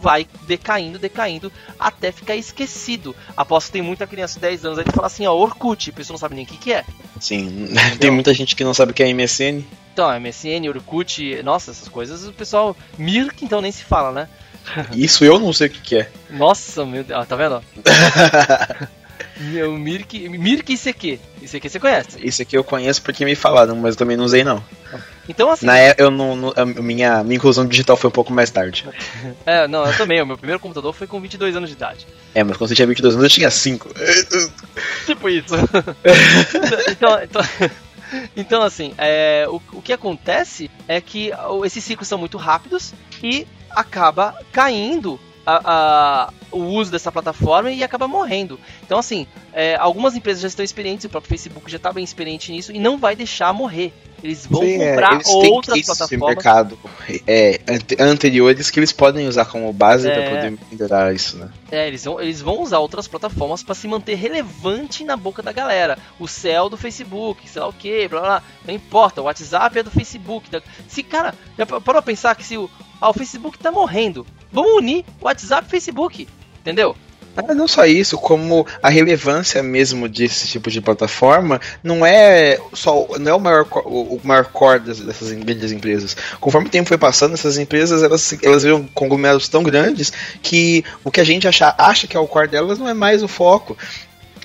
vai decaindo, decaindo, até ficar esquecido. Aposto que tem muita criança de 10 anos aí que fala assim, ó, Orkut, a pessoa não sabe nem o que, que é. Sim, tem muita gente que não sabe o que é MSN. Então, MSN, Orkut, nossa, essas coisas o pessoal. Mirk, então nem se fala, né? Isso eu não sei o que, que é. Nossa, meu Deus, ah, tá vendo? Meu Mirk, Mirk ICQ. ICQ você conhece? Isso aqui eu conheço porque me falaram, mas eu também não usei não. Então assim. Na eu não, não, minha, minha inclusão digital foi um pouco mais tarde. é, não, eu também. O meu primeiro computador foi com 22 anos de idade. É, mas quando você tinha 22 anos eu tinha 5. tipo isso. então, então, então, assim, é, o, o que acontece é que esses ciclos são muito rápidos e acaba caindo a, a, o uso dessa plataforma e acaba morrendo. Então, assim, é, algumas empresas já estão experientes, o próprio Facebook já está bem experiente nisso e não vai deixar morrer. Eles vão Sim, é, comprar é, outras plataformas. mercado é, anteriores que eles podem usar como base é, para poder melhorar isso, né? É, eles vão, eles vão usar outras plataformas para se manter relevante na boca da galera. O céu do Facebook, sei lá o que, blá, blá, não importa, o WhatsApp é do Facebook. Se, cara, parou pensar que se o, ah, o Facebook tá morrendo, vamos unir WhatsApp e Facebook, entendeu? Ah, não só isso, como a relevância mesmo desse tipo de plataforma não é só não é o maior, o, maior core dessas grandes empresas. Conforme o tempo foi passando, essas empresas elas, elas viram conglomerados tão grandes que o que a gente acha, acha que é o core delas não é mais o foco.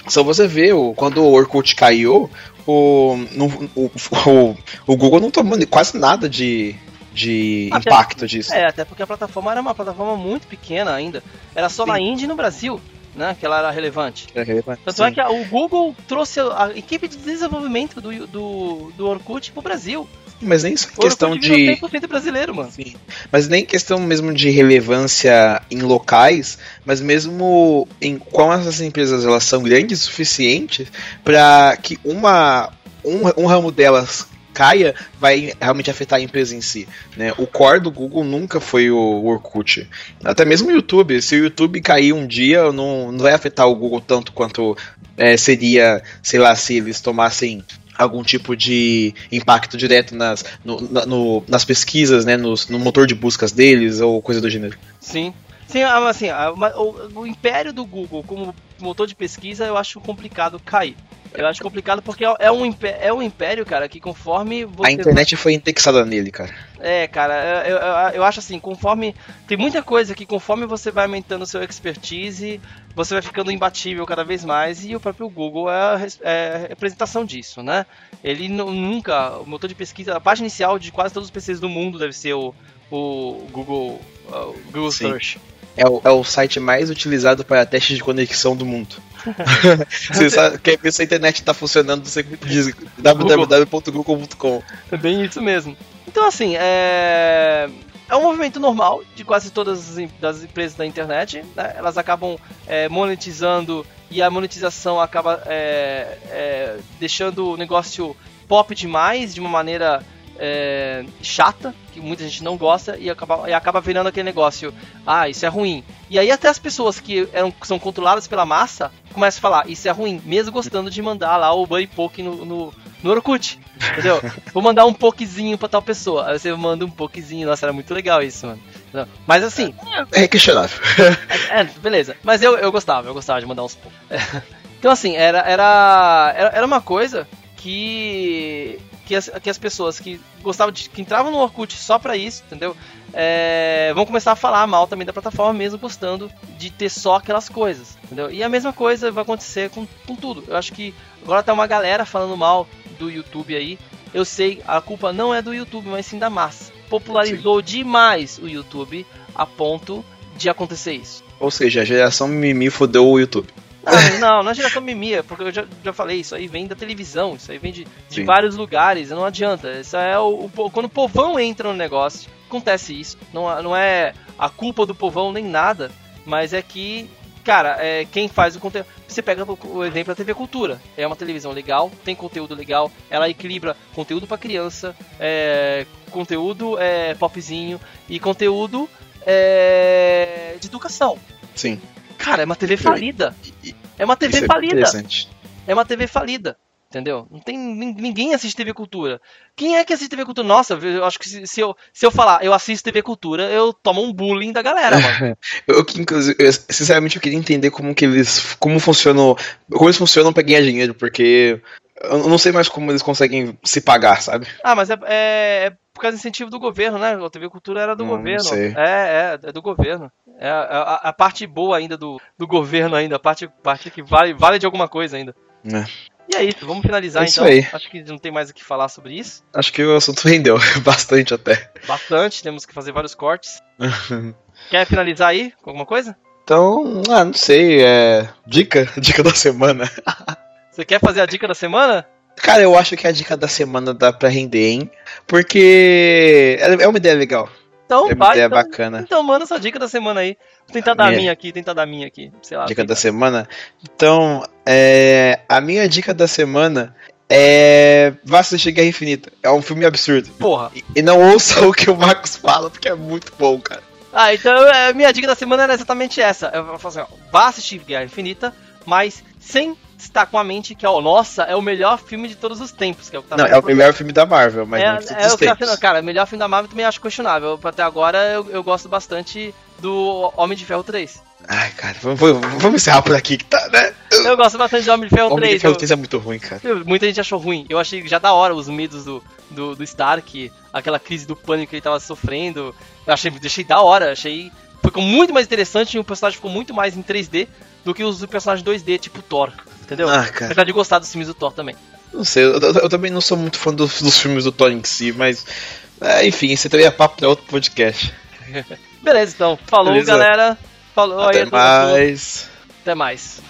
Só você vê, quando o Orkut caiu, o, o, o, o Google não tomou quase nada de, de até, impacto disso. É, até porque a plataforma era uma plataforma muito pequena ainda. Era só Sim. na Índia e no Brasil. Né, que ela era relevante. Era relevante Tanto é sim. é que a, o Google trouxe a, a, equipe de desenvolvimento do, do, do Orkut pro Brasil. Mas nem só questão de. 100% brasileiro, mano. Sim. Mas nem questão mesmo de relevância em locais, mas mesmo em como essas empresas elas são grandes o suficiente para que uma um, um ramo delas caia, vai realmente afetar a empresa em si. Né? O core do Google nunca foi o Orkut. Até mesmo o YouTube. Se o YouTube cair um dia, não, não vai afetar o Google tanto quanto é, seria, sei lá, se eles tomassem algum tipo de impacto direto nas, no, no, nas pesquisas, né, no, no motor de buscas deles ou coisa do gênero. Sim. Sim, assim, o, o império do Google como motor de pesquisa eu acho complicado cair. Eu acho complicado porque é um, império, é um império, cara, que conforme você... A internet foi indexada nele, cara. É, cara, eu, eu, eu, acho assim, conforme. Tem muita coisa que conforme você vai aumentando o seu expertise, você vai ficando imbatível cada vez mais, e o próprio Google é a, é a representação disso, né? Ele nunca. O motor de pesquisa, a página inicial de quase todos os PCs do mundo deve ser o, o Google, o Google Search. É o, é o site mais utilizado para testes de conexão do mundo. você sabe, quer ver se a internet está funcionando, você diz www.google.com. É bem isso mesmo. Então, assim, é é um movimento normal de quase todas as empresas da internet. Né? Elas acabam é, monetizando e a monetização acaba é, é, deixando o negócio pop demais, de uma maneira é, chata, que muita gente não gosta, e acaba, e acaba virando aquele negócio, ah, isso é ruim. E aí até as pessoas que eram, são controladas pela massa começam a falar, isso é ruim, mesmo gostando de mandar lá o Buddy Poke no, no, no Orkut, entendeu? Vou mandar um pokezinho pra tal pessoa, aí você manda um pokezinho, nossa, era muito legal isso, mano. Mas assim... É questionável. É, é, beleza, mas eu, eu gostava, eu gostava de mandar uns poucos. Então assim, era, era, era uma coisa que que as, que as pessoas que gostavam de. que entravam no Orkut só pra isso, entendeu? É, vão começar a falar mal também da plataforma, mesmo gostando de ter só aquelas coisas, entendeu? E a mesma coisa vai acontecer com, com tudo. Eu acho que agora tá uma galera falando mal do YouTube aí. Eu sei, a culpa não é do YouTube, mas sim da massa. Popularizou sim. demais o YouTube a ponto de acontecer isso. Ou seja, a geração mimimi fodeu o YouTube. Não, não, não é geração porque eu já, já falei, isso aí vem da televisão, isso aí vem de, de vários lugares, não adianta. Isso é o, o, quando o povão entra no negócio, acontece isso. Não, não é a culpa do povão nem nada, mas é que, cara, é, quem faz o conteúdo. Você pega o exemplo da TV Cultura. É uma televisão legal, tem conteúdo legal, ela equilibra conteúdo para criança, é, conteúdo é, popzinho e conteúdo é, de educação. Sim. Cara, é uma TV falida. É uma TV Isso é falida. É, é uma TV falida. Entendeu? Não tem ninguém assiste TV Cultura. Quem é que assiste TV Cultura? Nossa, eu acho que se, se, eu, se eu falar eu assisto TV Cultura, eu tomo um bullying da galera, mano. eu, inclusive, eu, sinceramente, eu queria entender como que eles. Como funcionam. Como eles funcionam pra ganhar dinheiro, porque eu não sei mais como eles conseguem se pagar, sabe? Ah, mas é, é, é por causa do incentivo do governo, né? A TV Cultura era do não, governo. Não sei. É, é, é do governo. É a, a, a, parte boa ainda do, do governo ainda, a parte, parte que vale, vale de alguma coisa ainda. É. E é isso, vamos finalizar é isso então. Aí. Acho que não tem mais o que falar sobre isso. Acho que o assunto rendeu bastante até. Bastante, temos que fazer vários cortes. Quer finalizar aí com alguma coisa? Então, ah, não sei, é. Dica? Dica da semana. Você quer fazer a dica da semana? Cara, eu acho que a dica da semana dá pra render, hein? Porque é uma ideia legal. Então, é vai, ideia então, bacana. Então, manda essa dica da semana aí. Vou tentar a dar minha... a minha aqui, tentar dar a minha aqui. Sei lá. Dica da semana? Então, é... a minha dica da semana é. Vá assistir Guerra Infinita. É um filme absurdo. Porra. E, e não ouça o que o Marcos fala, porque é muito bom, cara. Ah, então a é, minha dica da semana era exatamente essa. Eu vou falar assim, ó, vá assistir Guerra Infinita, mas sem está com a mente que, ó, nossa, é o melhor filme de todos os tempos. Que é o que tá Não, é o melhor filme da Marvel, mas é, não de todos é os tá tempos. Tá cara, o melhor filme da Marvel também acho questionável. Até agora eu, eu gosto bastante do Homem de Ferro 3. Ai, cara, vamos, vamos encerrar por aqui que tá, né? Eu gosto bastante de Homem de Ferro Homem 3. Homem de Ferro 3 eu... é muito ruim, cara. Muita gente achou ruim. Eu achei já da hora os medos do, do, do Stark, aquela crise do pânico que ele tava sofrendo. Eu achei, deixei da hora, achei. Ficou muito mais interessante e o personagem ficou muito mais em 3D do que os personagens 2D, tipo Thor. Entendeu? Ah, cara. Apesar de gostar dos filmes do Thor também. Não sei, eu, eu- eu também não sou muito fã dos, dos filmes do Thor em si, mas. é, enfim, esse também é papo pra outro podcast. Beleza, então. Falou, Beleza. galera. Falou aí. Até a todos. mais. Até mais.